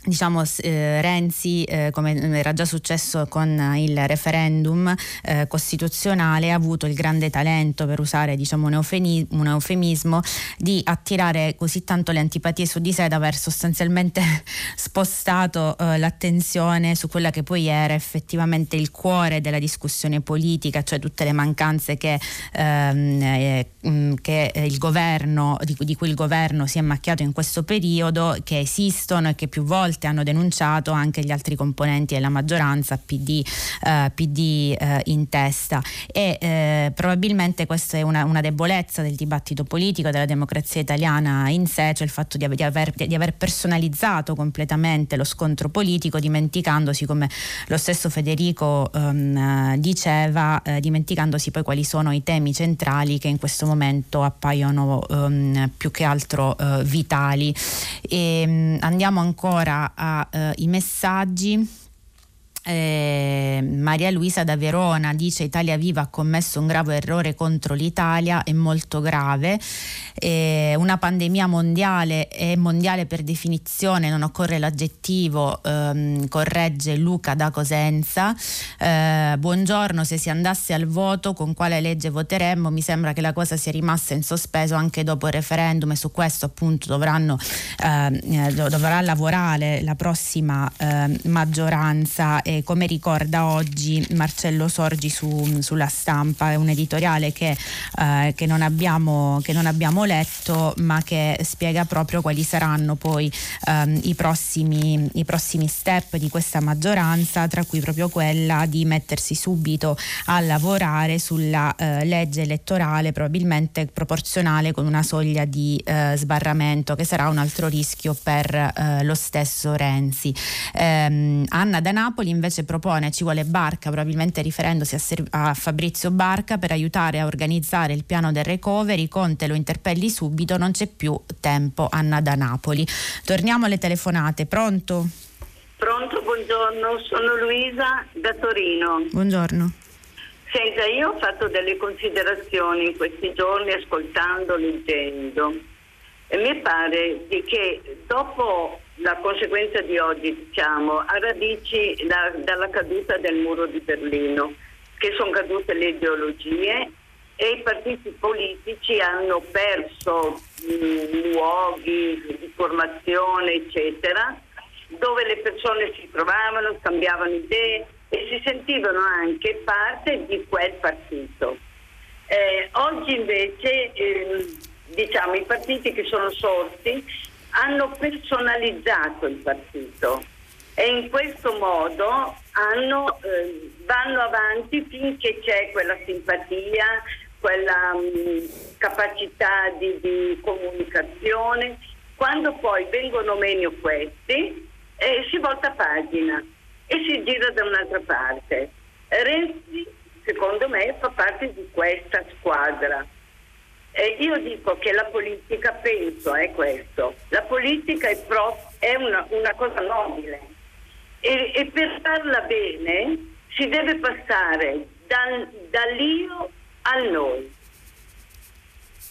[SPEAKER 2] diciamo eh, Renzi eh, come era già successo con il referendum eh, costituzionale ha avuto il grande talento per usare diciamo un, eufemi- un, eufemismo di attirare così tanto le antipatie su di sé da aver sostanzialmente *laughs* spostato eh, l'attenzione su quella che poi era effettivamente il cuore della discussione politica cioè tutte le mancanze che, ehm, eh, mm, che governo di cui il governo si è macchiato in questo periodo che esistono e che più volte volte hanno denunciato anche gli altri componenti della maggioranza, PD, eh, PD eh, in testa. E eh, probabilmente questa è una, una, debolezza del dibattito politico, della democrazia italiana in sé, cioè il fatto di, di, aver, di aver, personalizzato completamente lo scontro politico, dimenticandosi, come lo stesso Federico ehm, diceva, eh, dimenticandosi poi quali sono i temi centrali che in questo momento appaiono ehm, più che altro eh, vitali. E, ehm, andiamo ancora ai uh, messaggi. Eh, Maria Luisa da Verona dice Italia Viva ha commesso un grave errore contro l'Italia, è molto grave, eh, una pandemia mondiale è mondiale per definizione, non occorre l'aggettivo, ehm, corregge Luca da Cosenza. Eh, buongiorno, se si andasse al voto con quale legge voteremmo? Mi sembra che la cosa sia rimasta in sospeso anche dopo il referendum e su questo appunto dovranno, ehm, eh, dovrà lavorare la prossima ehm, maggioranza eh, come ricorda oggi Marcello Sorgi su, sulla stampa, è un editoriale che, eh, che, non abbiamo, che, non abbiamo, letto ma che spiega proprio quali saranno poi ehm, i, prossimi, i prossimi step di questa maggioranza, tra cui proprio quella di mettersi subito a lavorare sulla eh, legge elettorale probabilmente proporzionale con una soglia di eh, sbarramento che sarà un altro rischio per eh, lo stesso Renzi. Eh, Anna da Napoli invece propone ci vuole Barca, probabilmente riferendosi a, Ser- a Fabrizio Barca per aiutare a organizzare il piano del recovery. Conte lo interpelli subito, non c'è più tempo. Anna da Napoli. Torniamo alle telefonate. Pronto?
[SPEAKER 5] Pronto, buongiorno, sono Luisa da Torino.
[SPEAKER 2] Buongiorno.
[SPEAKER 5] Senta, io ho fatto delle considerazioni in questi giorni ascoltando, leggendo e mi pare che dopo la conseguenza di oggi, diciamo, a radici da, dalla caduta del muro di Berlino, che sono cadute le ideologie e i partiti politici hanno perso mh, luoghi di formazione, eccetera, dove le persone si trovavano, scambiavano idee e si sentivano anche parte di quel partito. Eh, oggi invece eh, diciamo, i partiti che sono sorti hanno personalizzato il partito e in questo modo hanno, eh, vanno avanti finché c'è quella simpatia, quella mh, mm, capacità di, di, comunicazione. Quando poi vengono meno questi, eh, si volta pagina e si gira da un'altra parte. Renzi, secondo me, fa parte di questa squadra. E io dico che la politica, penso, è questo. La politica è, pro, è una, una, cosa nobile e, e, per farla bene si deve passare dal, dall'io al noi.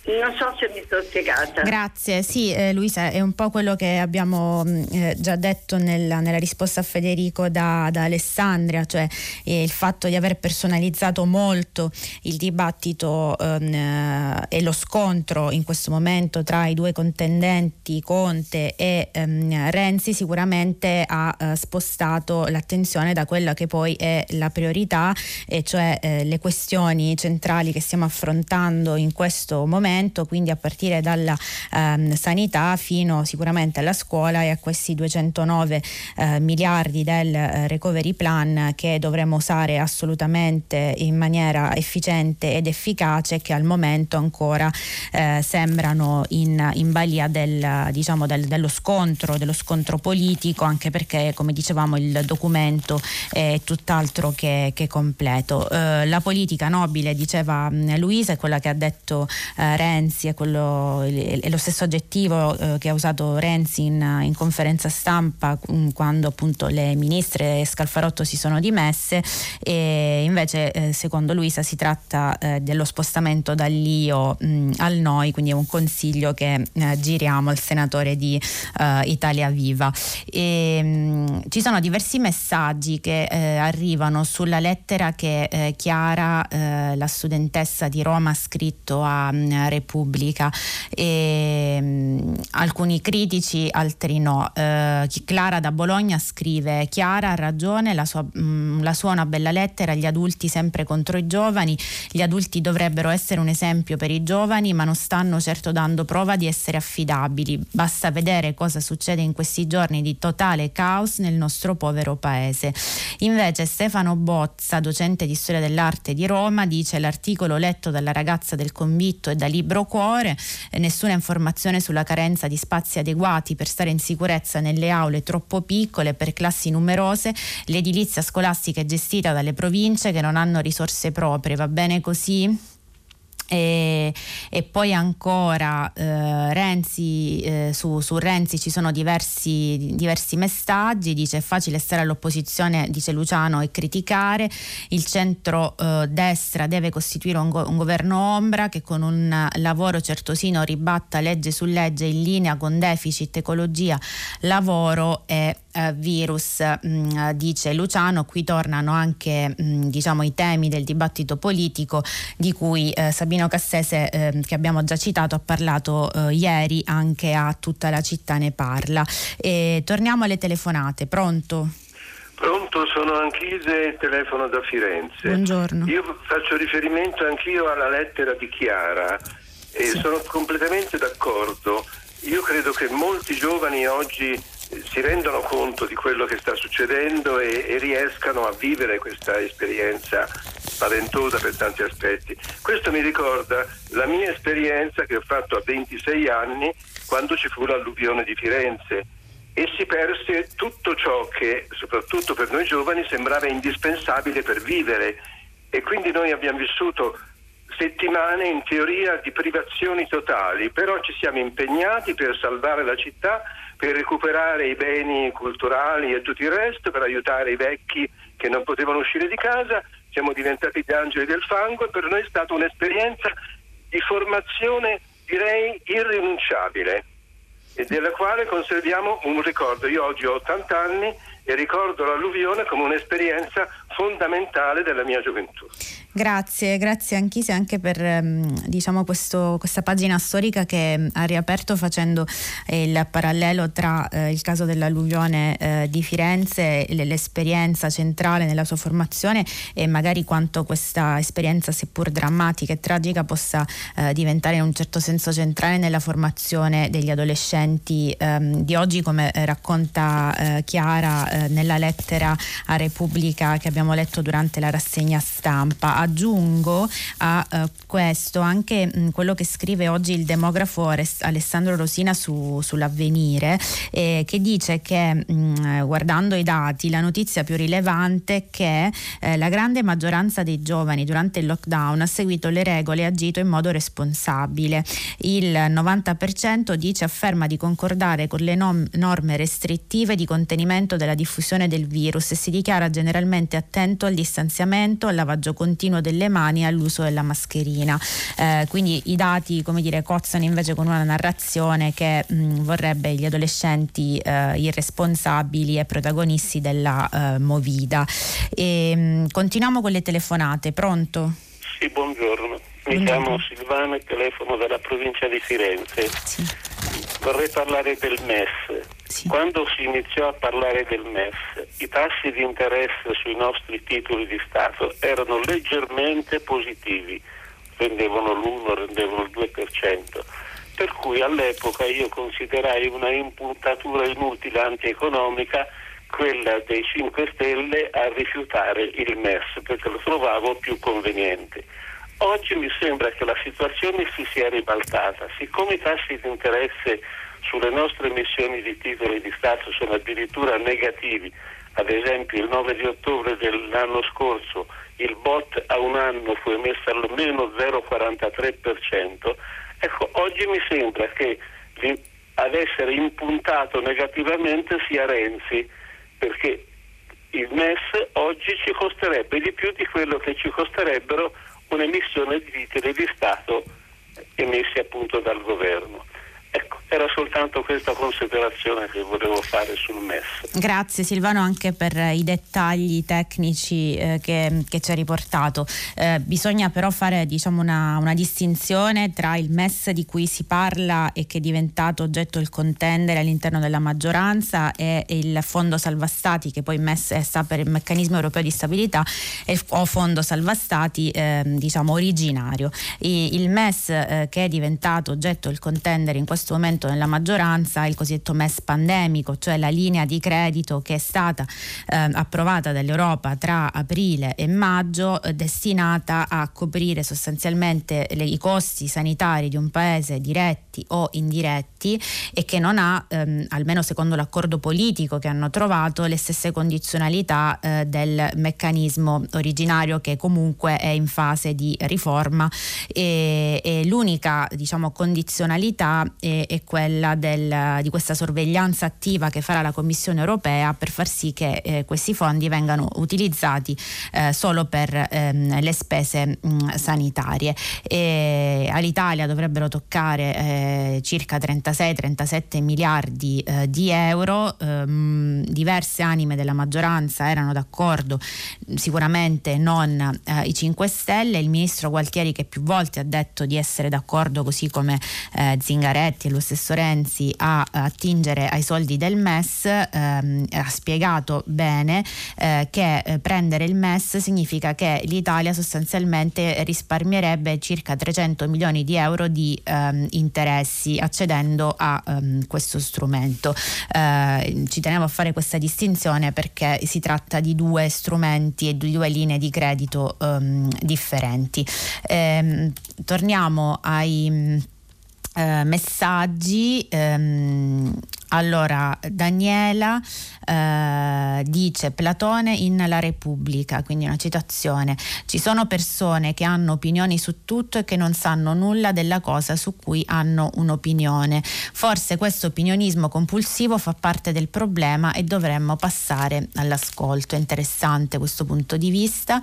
[SPEAKER 5] Non so se mi sono spiegata.
[SPEAKER 2] Grazie, sì eh, Luisa, è un po' quello che abbiamo mm, eh, già detto nella, nella, risposta a Federico da, da Alessandria, cioè eh, il fatto di aver personalizzato molto il dibattito ehm, eh, e lo scontro in questo momento tra i due contendenti Conte e ehm, Renzi sicuramente ha eh, spostato l'attenzione da quella che poi è la priorità, e cioè eh, le questioni centrali che stiamo affrontando in questo momento momento, quindi a partire dalla ehm, sanità fino sicuramente alla scuola e a questi 209 eh, miliardi del eh, recovery plan che dovremmo usare assolutamente in maniera efficiente ed efficace che al momento ancora eh, sembrano in, in balia del, diciamo, del, dello scontro, dello scontro politico, anche perché come dicevamo il documento è tutt'altro che, che completo. Eh, la politica nobile, diceva mm, Luisa, è quella che ha detto eh, Renzi, è, quello, è lo stesso aggettivo eh, che ha usato Renzi in, in, conferenza stampa mm, quando appunto le ministre Scalfarotto si sono dimesse e invece eh, secondo Luisa si tratta eh, dello spostamento dall'io mh, mm, al noi, quindi è un consiglio che eh, giriamo al senatore di eh, Italia Viva. E, mh, mm, ci sono diversi messaggi che arrivano sulla lettera che Chiara, la studentessa di Roma, ha scritto a Repubblica. E, mh, mm, alcuni critici, altri no. Eh, Clara da Bologna scrive: Chiara ha ragione, la sua, mh, mm, la sua una bella lettera, gli adulti sempre contro i giovani. Gli adulti dovrebbero essere un esempio per i giovani, ma non stanno certo dando prova di essere affidabili. Basta vedere cosa succede in questi giorni di totale caos nel nostro povero paese. Invece Stefano Bozza, docente di storia dell'arte di Roma, dice l'articolo letto dalla ragazza del convitto e da libro cuore, eh, nessuna informazione sulla carenza di spazi adeguati per stare in sicurezza nelle aule troppo piccole per classi numerose, l'edilizia scolastica è gestita dalle province che non hanno risorse proprie, va bene così? E, e, poi ancora eh, Renzi, eh, su, su, Renzi ci sono diversi, diversi, messaggi, dice è facile stare all'opposizione, dice Luciano, e criticare, il centro-destra eh, deve costituire un, go- un, governo ombra che con un lavoro certosino ribatta legge su legge in linea con deficit, ecologia, lavoro e eh, virus, mh, mm, dice Luciano, qui tornano anche mh, mm, diciamo, i temi del dibattito politico di cui eh, Sabino Cassese, eh, che abbiamo già citato, ha parlato eh, ieri anche a tutta la città ne parla. E torniamo alle telefonate, pronto?
[SPEAKER 6] Pronto, sono Anchise, telefono da Firenze.
[SPEAKER 2] Buongiorno.
[SPEAKER 6] Io faccio riferimento anch'io alla lettera di Chiara e sì. sono completamente d'accordo. Io credo che molti giovani oggi eh, si rendano conto di quello che sta succedendo e, e riescano a vivere questa esperienza spaventosa per tanti aspetti. Questo mi ricorda la mia esperienza che ho fatto a 26 anni quando ci fu l'alluvione di Firenze e si perse tutto ciò che, soprattutto per noi giovani, sembrava indispensabile per vivere. E quindi noi abbiamo vissuto settimane in teoria di privazioni totali, però ci siamo impegnati per salvare la città, per recuperare i beni culturali e tutto il resto, per aiutare i vecchi che non potevano uscire di casa, siamo diventati gli angeli del fango e per noi è stata un'esperienza di formazione direi irrinunciabile e della quale conserviamo un ricordo. Io oggi ho 80 anni e ricordo l'alluvione come un'esperienza fondamentale della mia gioventù.
[SPEAKER 2] Grazie, grazie Anchise anche per ehm, diciamo questo, questa pagina storica che ha riaperto facendo il parallelo tra eh, il caso dell'alluvione eh, di Firenze l'esperienza centrale nella sua formazione e magari quanto questa esperienza seppur drammatica e tragica possa eh, diventare in un certo senso centrale nella formazione degli adolescenti ehm, di oggi come eh, racconta eh, Chiara eh, nella lettera a Repubblica che abbiamo letto durante la rassegna stampa aggiungo a uh, questo anche mh, quello che scrive oggi il demografo Alessandro Rosina su, sull'avvenire, eh, che dice che mh, guardando i dati la notizia più rilevante è che eh, la grande maggioranza dei giovani durante il lockdown ha seguito le regole e agito in modo responsabile. Il 90% dice afferma di concordare con le norme restrittive di contenimento della diffusione del virus e si dichiara generalmente attento al distanziamento, al lavaggio continuo delle mani all'uso della mascherina. Eh, quindi i dati come dire, cozzano invece con una narrazione che mh, vorrebbe gli adolescenti eh, irresponsabili e protagonisti della eh, movida. E, mh, continuiamo con le telefonate. Pronto?
[SPEAKER 7] Sì, buongiorno. Mi buongiorno. chiamo Silvano e telefono dalla provincia di Firenze. Sì. Vorrei parlare del MES. Sì. Quando si iniziò a parlare del MES, i tassi di interesse sui nostri titoli di Stato erano leggermente positivi, rendevano l'1, rendevano il 2%, per cui all'epoca io considerai una impuntatura inutile antieconomica quella dei 5 Stelle a rifiutare il MES perché lo trovavo più conveniente. Oggi mi sembra che la situazione si sia ribaltata, siccome i tassi di interesse sulle nostre emissioni di titoli di Stato sono addirittura negativi, ad esempio il 9 di ottobre dell'anno scorso il bot a un anno fu emesso almeno 0,43%, ecco, oggi mi sembra che ad essere impuntato negativamente sia Renzi, perché il MES oggi ci costerebbe di più di quello che ci costerebbero un'emissione di titoli di Stato emessi appunto dal governo. Ecco, era soltanto questa considerazione che volevo fare sul MES.
[SPEAKER 2] Grazie Silvano anche per i dettagli tecnici eh, che, che, ci ha riportato. Eh, bisogna però fare diciamo, una, una, distinzione tra il MES di cui si parla e che è diventato oggetto il contendere all'interno della maggioranza e il Fondo Salva Stati che poi MES sta per il meccanismo europeo di stabilità e, o Fondo Salva Stati eh, diciamo originario. I, il MES eh, che è diventato oggetto il contendere in questo questo momento nella maggioranza il cosiddetto MES pandemico, cioè la linea di credito che è stata eh, approvata dall'Europa tra aprile e maggio, eh, destinata a coprire sostanzialmente le, i costi sanitari di un paese diretti o indiretti e che non ha, ehm, almeno secondo l'accordo politico che hanno trovato, le stesse condizionalità eh, del meccanismo originario che comunque è in fase di riforma. E, e l'unica diciamo, condizionalità è è, è quella del, di questa sorveglianza attiva che farà la Commissione europea per far sì che eh, questi fondi vengano utilizzati eh, solo per ehm, le spese mh, sanitarie. E all'Italia dovrebbero toccare eh, circa 36-37 miliardi eh, di euro. Ehm, diverse anime della maggioranza erano d'accordo, sicuramente non eh, i 5 Stelle. Il ministro Gualtieri che più volte ha detto di essere d'accordo così come eh, Zingaretti Moretti e lo stesso Renzi a, a attingere ai soldi del MES ehm, ha spiegato bene eh, che eh, prendere il MES significa che l'Italia sostanzialmente risparmierebbe circa 300 milioni di euro di ehm, interessi accedendo a ehm, questo strumento. Eh, ci tenevo a fare questa distinzione perché si tratta di due strumenti e di due linee di credito ehm, differenti. Ehm, torniamo ai eh, messaggi. Ehm, allora, Daniela eh, dice Platone in La Repubblica, quindi una citazione. Ci sono persone che hanno opinioni su tutto e che non sanno nulla della cosa su cui hanno un'opinione. Forse questo opinionismo compulsivo fa parte del problema e dovremmo passare all'ascolto. È interessante questo punto di vista.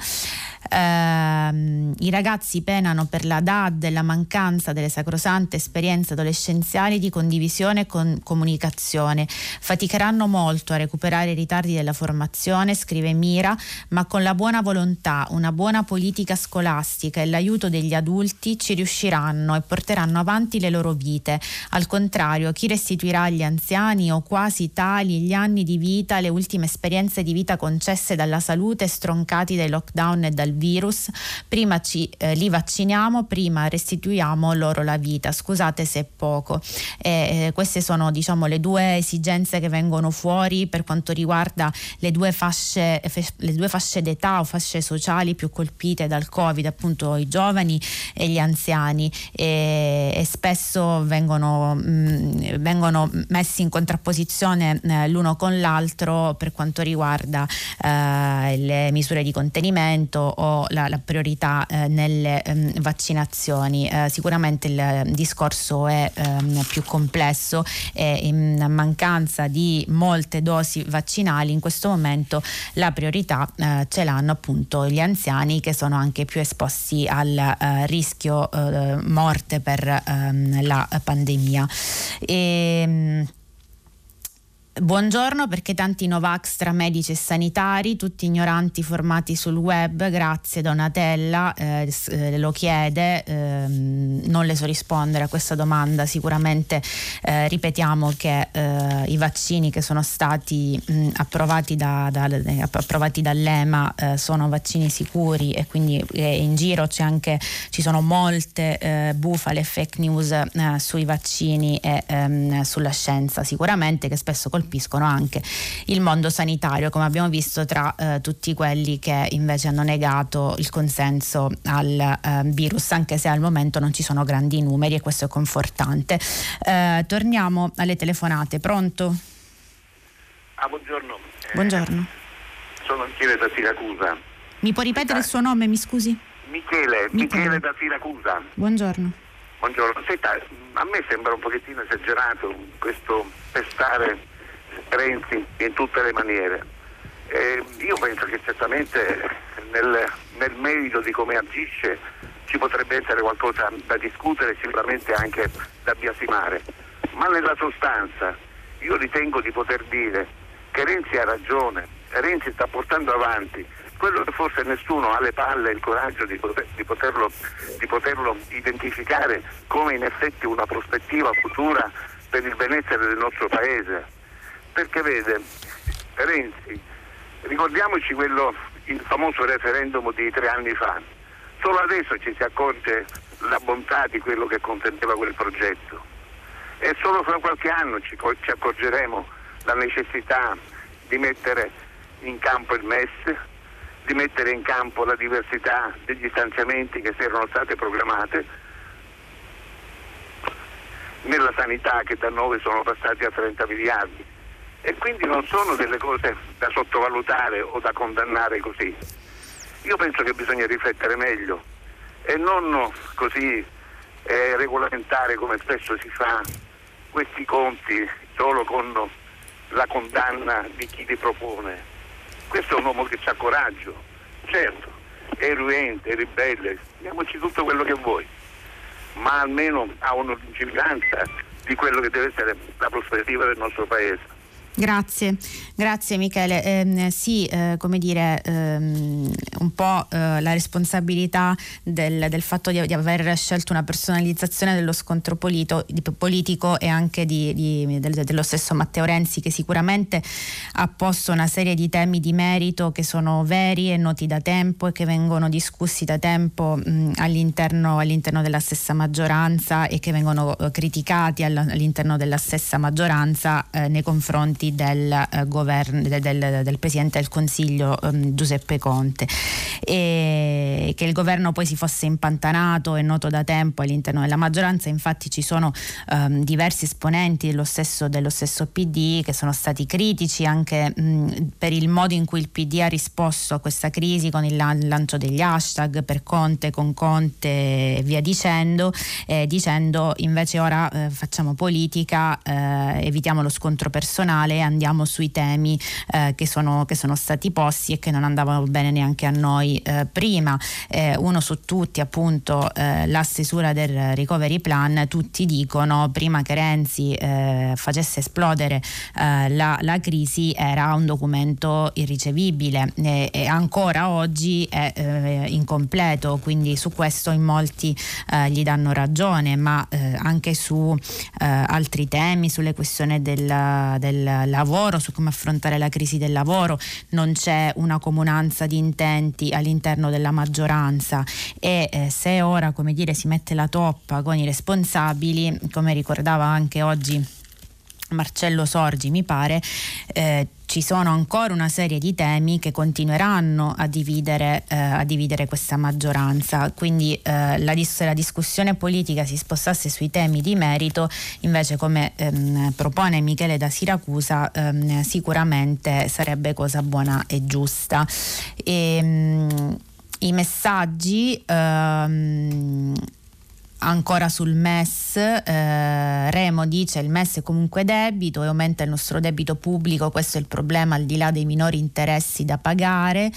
[SPEAKER 2] Eh, I ragazzi penano per la DAD e la mancanza delle sacrosante esperienze adolescenziali di condivisione e con comunicazione. Faticheranno molto a recuperare i ritardi della formazione, scrive Mira, ma con la buona volontà, una buona politica scolastica e l'aiuto degli adulti ci riusciranno e porteranno avanti le loro vite. Al contrario, chi restituirà agli anziani o quasi tali gli anni di vita, le ultime esperienze di vita concesse dalla salute stroncati dai lockdown e dal virus, prima ci, eh, li vacciniamo, prima restituiamo loro la vita. Scusate se è poco. Eh, queste sono diciamo le due esigenze che vengono fuori per quanto riguarda le due fasce, le due fasce d'età o fasce sociali più colpite dal Covid, appunto i giovani e gli anziani e, e spesso vengono, mh, mm, vengono, messi in contrapposizione eh, l'uno con l'altro per quanto riguarda eh, le misure di contenimento o la, la priorità eh, nelle eh, vaccinazioni. Eh, sicuramente il discorso è ehm, più complesso e in mancanza di molte dosi vaccinali, in questo momento la priorità eh, ce l'hanno appunto gli anziani che sono anche più esposti al eh, rischio eh, morte per ehm, la pandemia. E, ehm, Buongiorno perché tanti Novax tra medici e sanitari, tutti ignoranti formati sul web, grazie Donatella, eh, eh, lo chiede, eh, non le so rispondere a questa domanda, sicuramente eh, ripetiamo che eh, i vaccini che sono stati mh, approvati, da, da, approvati, dall'EMA eh, sono vaccini sicuri e quindi in giro anche, ci sono molte bufale fake news sui vaccini e ehm, sulla scienza sicuramente che spesso colpiscono colpiscono anche il mondo sanitario, come abbiamo visto tra eh, tutti quelli che invece hanno negato il consenso al eh, virus, anche se al momento non ci sono grandi numeri e questo è confortante. Eh, torniamo alle telefonate, pronto?
[SPEAKER 8] Ah, buongiorno.
[SPEAKER 2] Eh, buongiorno.
[SPEAKER 8] sono Michele da Siracusa.
[SPEAKER 2] Mi può ripetere il suo nome, mi scusi?
[SPEAKER 8] Michele, Michele, Michele da Siracusa.
[SPEAKER 2] Buongiorno.
[SPEAKER 8] Buongiorno. Senta, a me sembra un pochettino esagerato questo pestare Renzi in tutte le maniere. Eh, io penso che certamente nel, nel merito di come agisce ci potrebbe essere qualcosa da discutere, sicuramente anche da biasimare, ma nella sostanza io ritengo di poter dire che Renzi ha ragione, Renzi sta portando avanti quello che forse nessuno ha le palle e il coraggio di, poter, di, poterlo, di poterlo identificare come in effetti una prospettiva futura per il benessere del nostro Paese perché vede, Renzi, ricordiamoci quello, il famoso referendum di tre anni fa, solo adesso ci si accorge la bontà di quello che conteneva quel progetto. E solo fra qualche anno ci, ci accorgeremo la necessità di mettere in campo il MES, di mettere in campo la diversità degli stanziamenti che si erano state programmate nella sanità che da 9 sono passati a 30 miliardi e quindi non sono delle cose da sottovalutare o da condannare così. Io penso che bisogna riflettere meglio e non così eh, regolamentare come spesso si fa questi conti solo con la condanna di chi li propone. Questo è un uomo che ha coraggio, certo, è eruente, è ribelle, diamoci tutto quello che vuoi, ma almeno ha una lungimiranza di quello che deve essere la prospettiva del nostro Paese.
[SPEAKER 2] Grazie, grazie Michele. Eh, sì, eh, come dire, ehm, un po' eh, la responsabilità del, del fatto di, di, aver scelto una personalizzazione dello scontro polito, di, politico e anche di, del, dello stesso Matteo Renzi che sicuramente ha posto una serie di temi di merito che sono veri e noti da tempo e che vengono discussi da tempo mh, all'interno, all'interno, della stessa maggioranza e che vengono eh, criticati all'interno della stessa maggioranza eh, nei confronti del, eh, governo, del, del, del, Presidente del Consiglio um, Giuseppe Conte. E che il governo poi si fosse impantanato è noto da tempo all'interno della maggioranza, infatti ci sono um, diversi esponenti dello stesso, dello stesso, PD che sono stati critici anche mh, per il modo in cui il PD ha risposto a questa crisi con il lancio degli hashtag per Conte, con Conte e via dicendo, eh, dicendo invece ora eh, facciamo politica, eh, evitiamo lo scontro personale e andiamo sui temi eh, che, sono, che, sono, stati posti e che non andavano bene neanche a noi eh, prima. Eh, uno su tutti, appunto, eh, la stesura del recovery plan, tutti dicono prima che Renzi eh, facesse esplodere eh, la, la, crisi era un documento irricevibile. E ancora oggi è incompleto, quindi su questo in molti gli danno ragione, ma anche su altri temi, sulle questioni del, del lavoro, su come affrontare la crisi del lavoro, non c'è una comunanza di intenti all'interno della maggioranza. E eh, se ora come dire, si mette la toppa con i responsabili, come ricordava anche oggi Marcello Sorgi mi pare, eh, ci sono ancora una serie di temi che continueranno a dividere, eh, a dividere questa maggioranza. Quindi eh, la, dis- la, discussione politica si spostasse sui temi di merito, invece come ehm, propone Michele da Siracusa, ehm, sicuramente sarebbe cosa buona e giusta. E, ehm, I messaggi ehm, Ancora sul MES, eh, Remo dice il MES è comunque debito e aumenta il nostro debito pubblico, questo è il problema al di là dei minori interessi da pagare.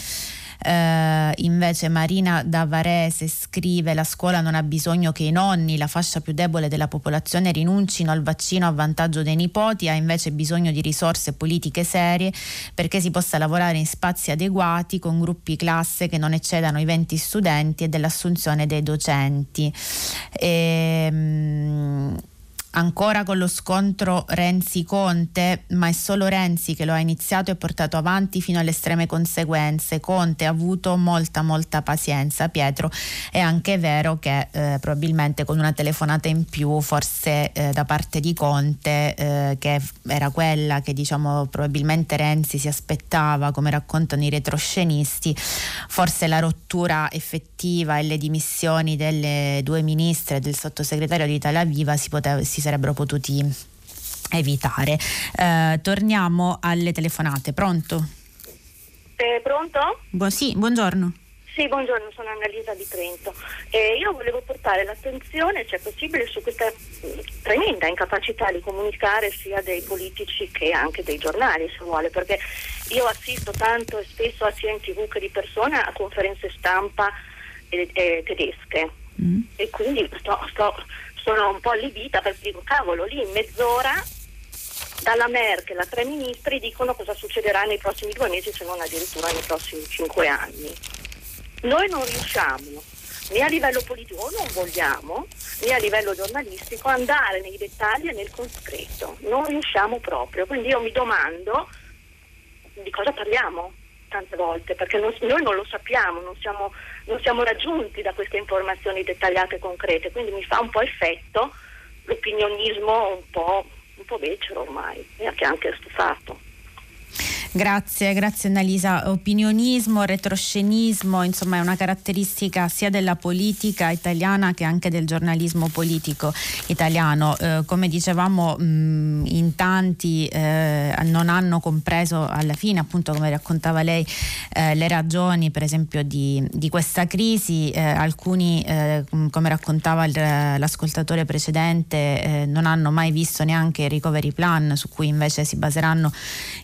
[SPEAKER 2] Eh, invece Marina da Varese scrive la scuola non ha bisogno che i nonni, la fascia più debole della popolazione rinuncino al vaccino a vantaggio dei nipoti, ha invece bisogno di risorse politiche serie perché si possa lavorare in spazi adeguati con gruppi classe che non eccedano i 20 studenti e dell'assunzione dei docenti. E, ehm, ancora con lo scontro Renzi-Conte, ma è solo Renzi che lo ha iniziato e portato avanti fino alle estreme conseguenze. Conte ha avuto molta molta pazienza. Pietro, è anche vero che eh, probabilmente con una telefonata in più, forse eh, da parte di Conte, eh, che era quella che diciamo probabilmente Renzi si aspettava, come raccontano i retroscenisti, forse la rottura effettiva e le dimissioni delle due ministre e del sottosegretario di Italia Viva si, poteva, si sarebbero potuti evitare. Eh, torniamo alle telefonate. Pronto?
[SPEAKER 9] Eh, pronto?
[SPEAKER 2] Bu- sì, buongiorno.
[SPEAKER 9] Sì, buongiorno, sono Annalisa di Trento. Eh, io volevo portare l'attenzione, se è possibile, su questa tremenda incapacità di comunicare sia dei politici che anche dei giornali, se vuole, perché io assisto tanto e spesso sia in tv che di persona a conferenze stampa eh, eh, tedesche mm. e quindi sto, sto sono un po' allibita perché dico cavolo lì in mezz'ora dalla Merkel a tre ministri dicono cosa succederà nei prossimi due mesi se non addirittura nei prossimi cinque anni. Noi non riusciamo né a livello politico non vogliamo né a livello giornalistico andare nei dettagli e nel concreto, non riusciamo proprio, quindi io mi domando di cosa parliamo tante volte? Perché non, noi non lo sappiamo, non siamo non siamo raggiunti da queste informazioni dettagliate e concrete, quindi mi fa un po' effetto l'opinionismo un po', un po becero ormai, che anche stufato.
[SPEAKER 2] Grazie, grazie Annalisa. Opinionismo, retroscenismo, insomma è una caratteristica sia della politica italiana che anche del giornalismo politico italiano. Eh, come dicevamo mh, in tanti eh, non hanno compreso alla fine, appunto come raccontava lei, eh, le ragioni per esempio di, di questa crisi. Eh, alcuni, eh, come raccontava il, l'ascoltatore precedente, eh, non hanno mai visto neanche il recovery plan su cui invece si baseranno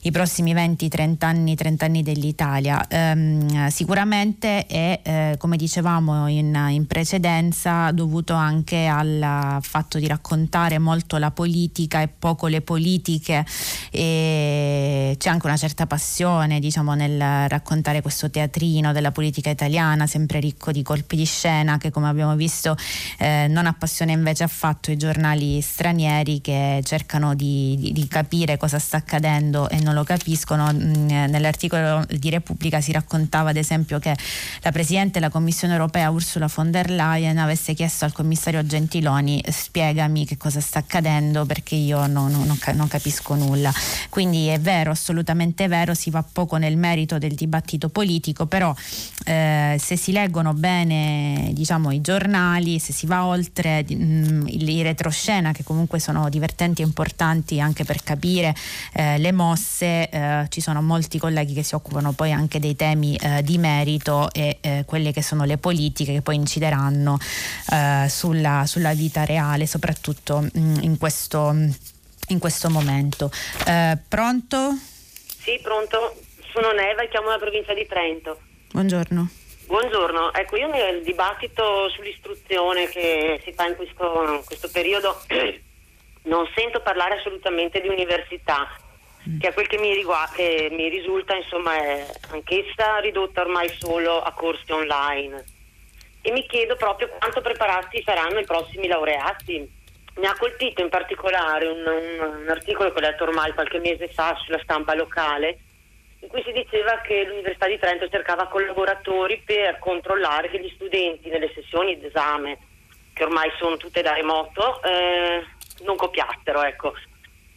[SPEAKER 2] i prossimi 20 recenti 30 anni, 30 anni dell'Italia. Um, sicuramente è, eh, come dicevamo in, in, precedenza, dovuto anche al fatto di raccontare molto la politica e poco le politiche e c'è anche una certa passione diciamo, nel raccontare questo teatrino della politica italiana, sempre ricco di colpi di scena che come abbiamo visto eh, non appassiona invece affatto i giornali stranieri che cercano di, di, di capire cosa sta accadendo e non lo capiscono. Nell'articolo di Repubblica si raccontava ad esempio che la Presidente della Commissione europea Ursula von der Leyen avesse chiesto al commissario Gentiloni spiegami che cosa sta accadendo perché io non, non, non capisco nulla. Quindi è vero, assolutamente vero, si va poco nel merito del dibattito politico, però eh, se si leggono bene diciamo, i giornali, se si va oltre mh, i retroscena che comunque sono divertenti e importanti anche per capire eh, le mosse, eh, ci sono molti colleghi che si occupano poi anche dei temi eh, di merito e eh, quelle che sono le politiche che poi incideranno eh, sulla, sulla, vita reale, soprattutto mh, mm, in, questo, in, questo, momento. Eh, pronto?
[SPEAKER 10] Sì, pronto. Sono Neva e chiamo la provincia di Trento.
[SPEAKER 2] Buongiorno.
[SPEAKER 10] Buongiorno, ecco io nel dibattito sull'istruzione che si fa in questo, in questo periodo *clears throat* non sento parlare assolutamente di università, mm. Che a quel che mi, riguarda, che mi risulta insomma è anch'essa ridotta ormai solo a corsi online. E mi chiedo proprio quanto preparati saranno i prossimi laureati. Mi ha colpito in particolare un, un, un articolo che ho letto ormai qualche mese fa sulla stampa locale in cui si diceva che l'Università di Trento cercava collaboratori per controllare che gli studenti nelle sessioni d'esame, che ormai sono tutte da remoto, eh, non copiassero. Ecco.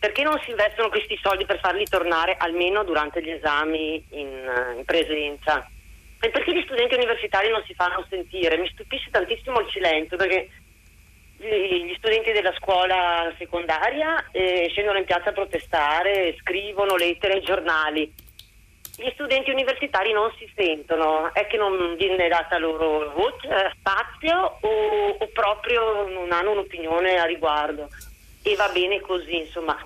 [SPEAKER 10] Perché non si investono questi soldi per farli tornare almeno durante gli esami in, eh, in presenza? E perché gli studenti universitari non si fanno sentire? Mi stupisce tantissimo il silenzio perché gli studenti della scuola secondaria eh, scendono in piazza a protestare, scrivono lettere ai giornali gli studenti universitari non si sentono, è che non viene data loro voce, eh, spazio o, o, proprio non hanno un'opinione a riguardo e va bene così, insomma.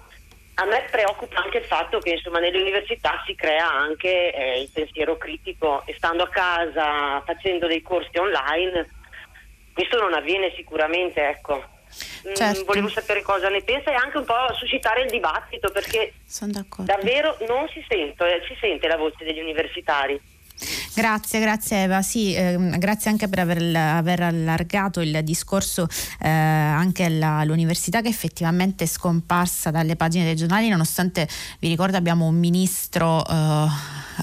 [SPEAKER 10] A me preoccupa anche il fatto che insomma, nelle università si crea anche eh, il pensiero critico e stando a casa facendo dei corsi online questo non avviene sicuramente, ecco. Mm, certo. volevo sapere cosa ne pensa e anche un po' suscitare il dibattito perché davvero non si sente, eh, si sente la voce degli universitari.
[SPEAKER 2] Grazie, grazie Eva. Sì, eh, grazie anche per aver, aver, allargato il discorso eh, anche alla, all'università che effettivamente è scomparsa dalle pagine dei giornali, nonostante vi ricordo abbiamo un ministro eh,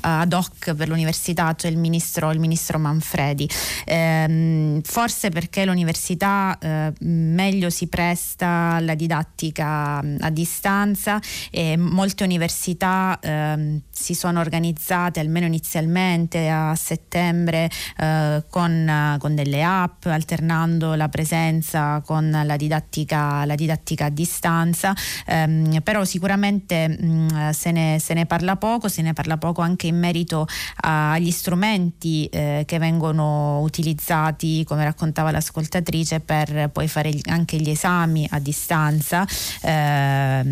[SPEAKER 2] ad hoc per l'università, cioè il ministro, il ministro Manfredi. Ehm, forse perché l'università eh, meglio si presta alla didattica mm, a distanza e molte università ehm, si sono organizzate almeno inizialmente a settembre eh, con, con, delle app alternando la presenza con la didattica, la didattica a distanza ehm, però sicuramente mh, mm, se, ne, se ne parla poco se ne parla poco anche in merito agli strumenti eh, che vengono utilizzati come raccontava l'ascoltatrice per poi fare anche gli esami a distanza. Eh,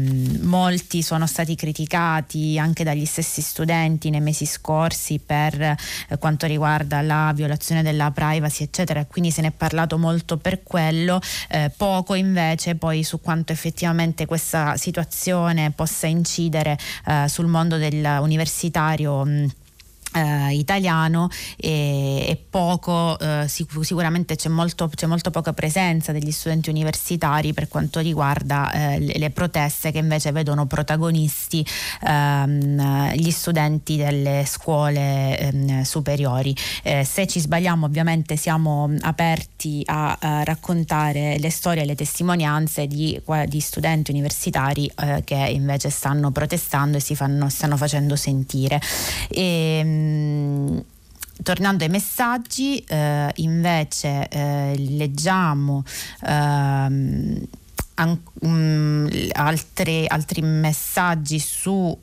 [SPEAKER 2] molti sono stati criticati anche dagli stessi studenti nei mesi scorsi per eh, quanto riguarda la violazione della privacy eccetera. Quindi se ne è parlato molto per quello. Eh, poco invece poi su quanto effettivamente questa situazione possa incidere eh, sul mondo dell'universitario mh, eh, italiano e, e poco, eh, sic- sicuramente c'è molto, c'è molto, poca presenza degli studenti universitari per quanto riguarda eh, le, proteste che invece vedono protagonisti ehm, gli studenti delle scuole ehm, superiori. Eh, se ci sbagliamo ovviamente siamo aperti a, a, raccontare le storie e le testimonianze di, di studenti universitari eh, che invece stanno protestando e si fanno, stanno facendo sentire. E, ehm, tornando ai messaggi, eh, invece eh, leggiamo ehm, an- um, altri, altri, messaggi su uh,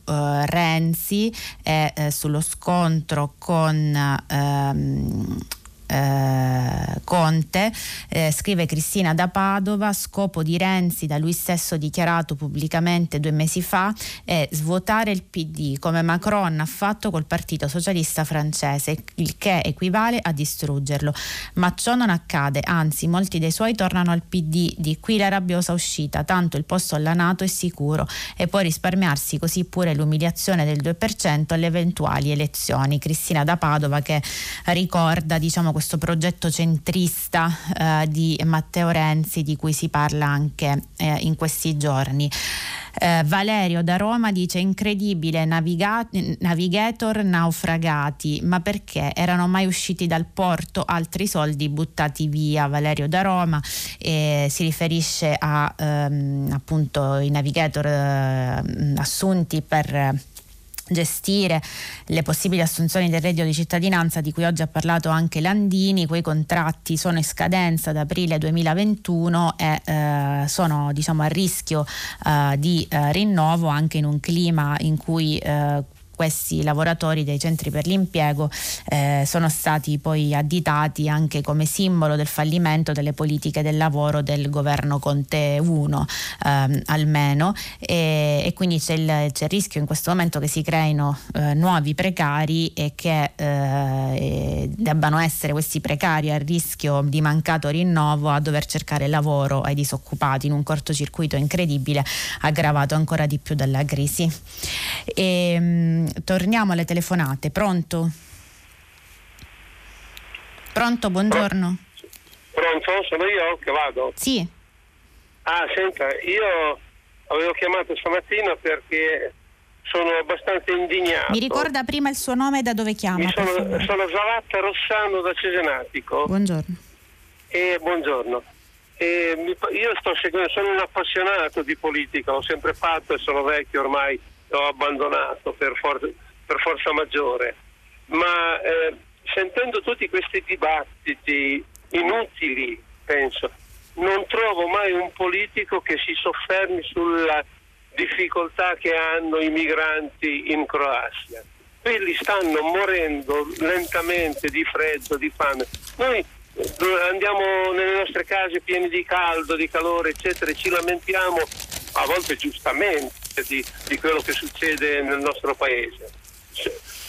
[SPEAKER 2] Renzi e uh, sullo scontro con, um, uh, Conte. Eh, scrive Cristina da Padova, scopo di Renzi, da lui stesso dichiarato pubblicamente due mesi fa, è svuotare il PD come Macron ha fatto col Partito Socialista francese, il che equivale a distruggerlo. Ma ciò non accade, anzi molti dei suoi tornano al PD, di qui la rabbiosa uscita, tanto il posto alla Nato è sicuro e può risparmiarsi così pure l'umiliazione del 2% alle eventuali elezioni. Cristina da Padova che ricorda diciamo, questo progetto centrista eh, di Matteo Renzi di cui si parla anche eh, in questi giorni. Eh, Valerio da Roma dice incredibile naviga- navigator naufragati, ma perché erano mai usciti dal porto altri soldi buttati via? Valerio da Roma eh, si riferisce a ehm, appunto i navigator eh, assunti per gestire le possibili assunzioni del reddito di cittadinanza di cui oggi ha parlato anche Landini, quei contratti sono in scadenza ad aprile 2021 e eh, sono diciamo, a rischio eh, di eh, rinnovo anche in un clima in cui eh, questi lavoratori dei centri per l'impiego eh, sono stati poi additati anche come simbolo del fallimento delle politiche del lavoro del governo Conte 1 ehm, almeno e, e quindi c'è il, c'è il, rischio in questo momento che si creino eh, nuovi precari e che eh, debbano essere questi precari a rischio di mancato rinnovo a dover cercare lavoro ai disoccupati in un cortocircuito incredibile aggravato ancora di più dalla crisi. E, ehm, torniamo alle telefonate. Pronto? Pronto, buongiorno.
[SPEAKER 11] Pronto, sono io che vado?
[SPEAKER 2] Sì.
[SPEAKER 11] Ah, senta, io avevo chiamato stamattina perché sono abbastanza indignato.
[SPEAKER 2] Mi ricorda prima il suo nome e da dove chiama?
[SPEAKER 11] sono, sono Zavatta Rossano da Cesenatico.
[SPEAKER 2] Buongiorno.
[SPEAKER 11] E buongiorno. E mi, io sto seguendo, sono un appassionato di politica, ho sempre fatto e sono vecchio ormai ho abbandonato per, for- per forza maggiore, ma eh, sentendo tutti questi dibattiti inutili, penso, non trovo mai un politico che si soffermi sulla difficoltà che hanno i migranti in Croazia. Quelli stanno morendo lentamente di freddo, di fame. Noi eh, andiamo nelle nostre case pieni di caldo, di calore, eccetera, e ci lamentiamo, a volte giustamente, di, di quello che succede nel nostro paese.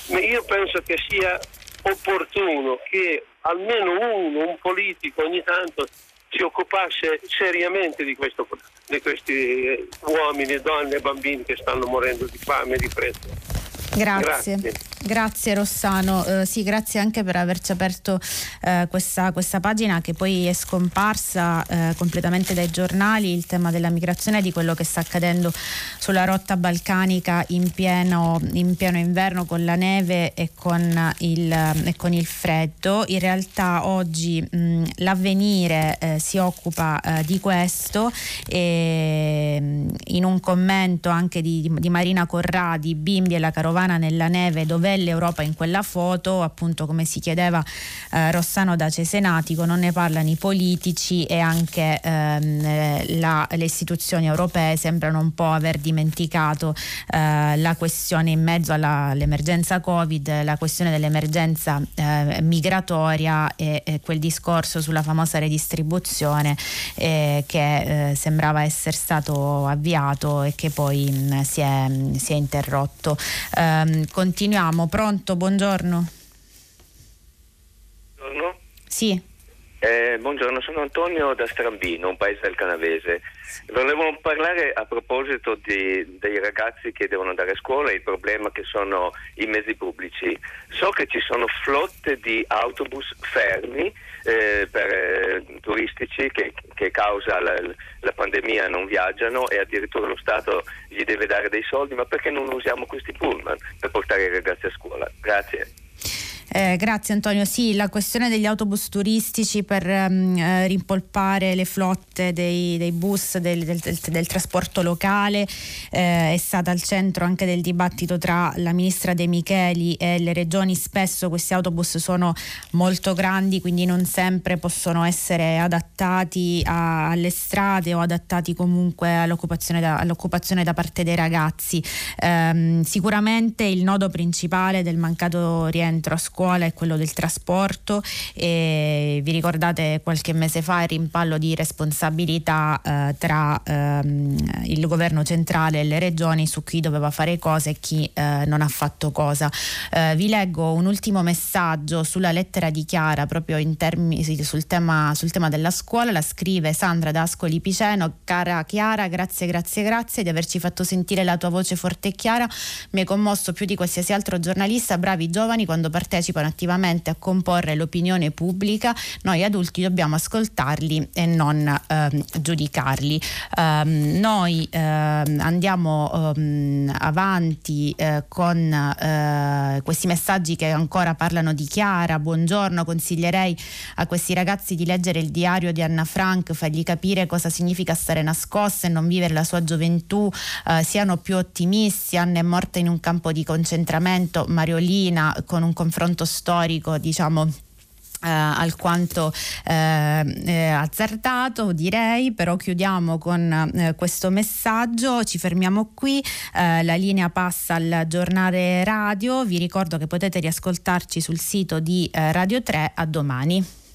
[SPEAKER 11] Io penso che sia opportuno che almeno uno, un politico ogni tanto si occupasse seriamente di, questo, di questi uomini, donne e bambini che stanno morendo di fame e di freddo.
[SPEAKER 2] Grazie. Grazie. Grazie Rossano, eh, sì grazie anche per averci aperto eh, questa, questa, pagina che poi è scomparsa eh, completamente dai giornali, il tema della migrazione e di quello che sta accadendo sulla rotta balcanica in pieno, in pieno inverno con la neve e con il, e con il freddo. In realtà oggi mh, l'avvenire eh, si occupa eh, di questo e in un commento anche di, di Marina Corradi, Bimbi e la carovana nella neve dove l'Europa in quella foto, appunto come si chiedeva eh, Rossano da Cesenatico, non ne parlano i politici e anche ehm, la, le istituzioni europee sembrano un po' aver dimenticato eh, la questione in mezzo all'emergenza Covid, la questione dell'emergenza eh, migratoria e, e, quel discorso sulla famosa redistribuzione eh, che eh, sembrava essere stato avviato e che poi mh, si, è, si, è, interrotto. Ehm, continuiamo pronto, buongiorno.
[SPEAKER 12] Buongiorno.
[SPEAKER 2] Sì.
[SPEAKER 12] Eh, buongiorno, sono Antonio da Strambino, un paese del Canavese. Volevo parlare a proposito di, dei ragazzi che devono andare a scuola e il problema che sono i mezzi pubblici. So che ci sono flotte di autobus fermi eh, per, eh, turistici che, che causa la, la, pandemia non viaggiano e addirittura lo Stato gli deve dare dei soldi, ma perché non usiamo questi pullman per portare i ragazzi a scuola? Grazie.
[SPEAKER 2] Eh, grazie Antonio. Sì, la questione degli autobus turistici per um, eh, rimpolpare le flotte dei, dei bus del, del, del, del, trasporto locale eh, è stata al centro anche del dibattito tra la ministra De Micheli e le regioni. Spesso questi autobus sono molto grandi, quindi non sempre possono essere adattati a, alle strade o adattati comunque all'occupazione da, all'occupazione da parte dei ragazzi. Ehm, sicuramente il nodo principale del mancato rientro a scuola scuola è quello del trasporto. E vi ricordate qualche mese fa il rimpallo di responsabilità eh, tra ehm, il governo centrale e le regioni su chi doveva fare cosa e chi eh, non ha fatto cosa. Eh, vi leggo un ultimo messaggio sulla lettera di Chiara proprio in termini sul tema, sul tema della scuola, la scrive Sandra D'Ascoli Piceno, cara Chiara, grazie, grazie, grazie di averci fatto sentire la tua voce forte e chiara, mi hai commosso più di qualsiasi altro giornalista, bravi giovani quando partecipano attivamente a comporre l'opinione pubblica, noi adulti dobbiamo ascoltarli e non ehm, giudicarli. Um, noi ehm, andiamo ehm, avanti eh, con eh, questi messaggi che ancora parlano di Chiara, buongiorno, consiglierei a questi ragazzi di leggere il diario di Anna Frank, fargli capire cosa significa stare nascosta e non vivere la sua gioventù, eh, siano più ottimisti, Anna è morta in un campo di concentramento, Mariolina con un confronto storico diciamo eh, alquanto eh, eh, azzardato direi però chiudiamo con eh, questo messaggio. Ci fermiamo qui eh, la linea passa al giornale radio. Vi ricordo che potete riascoltarci sul sito di eh, Radio 3 a domani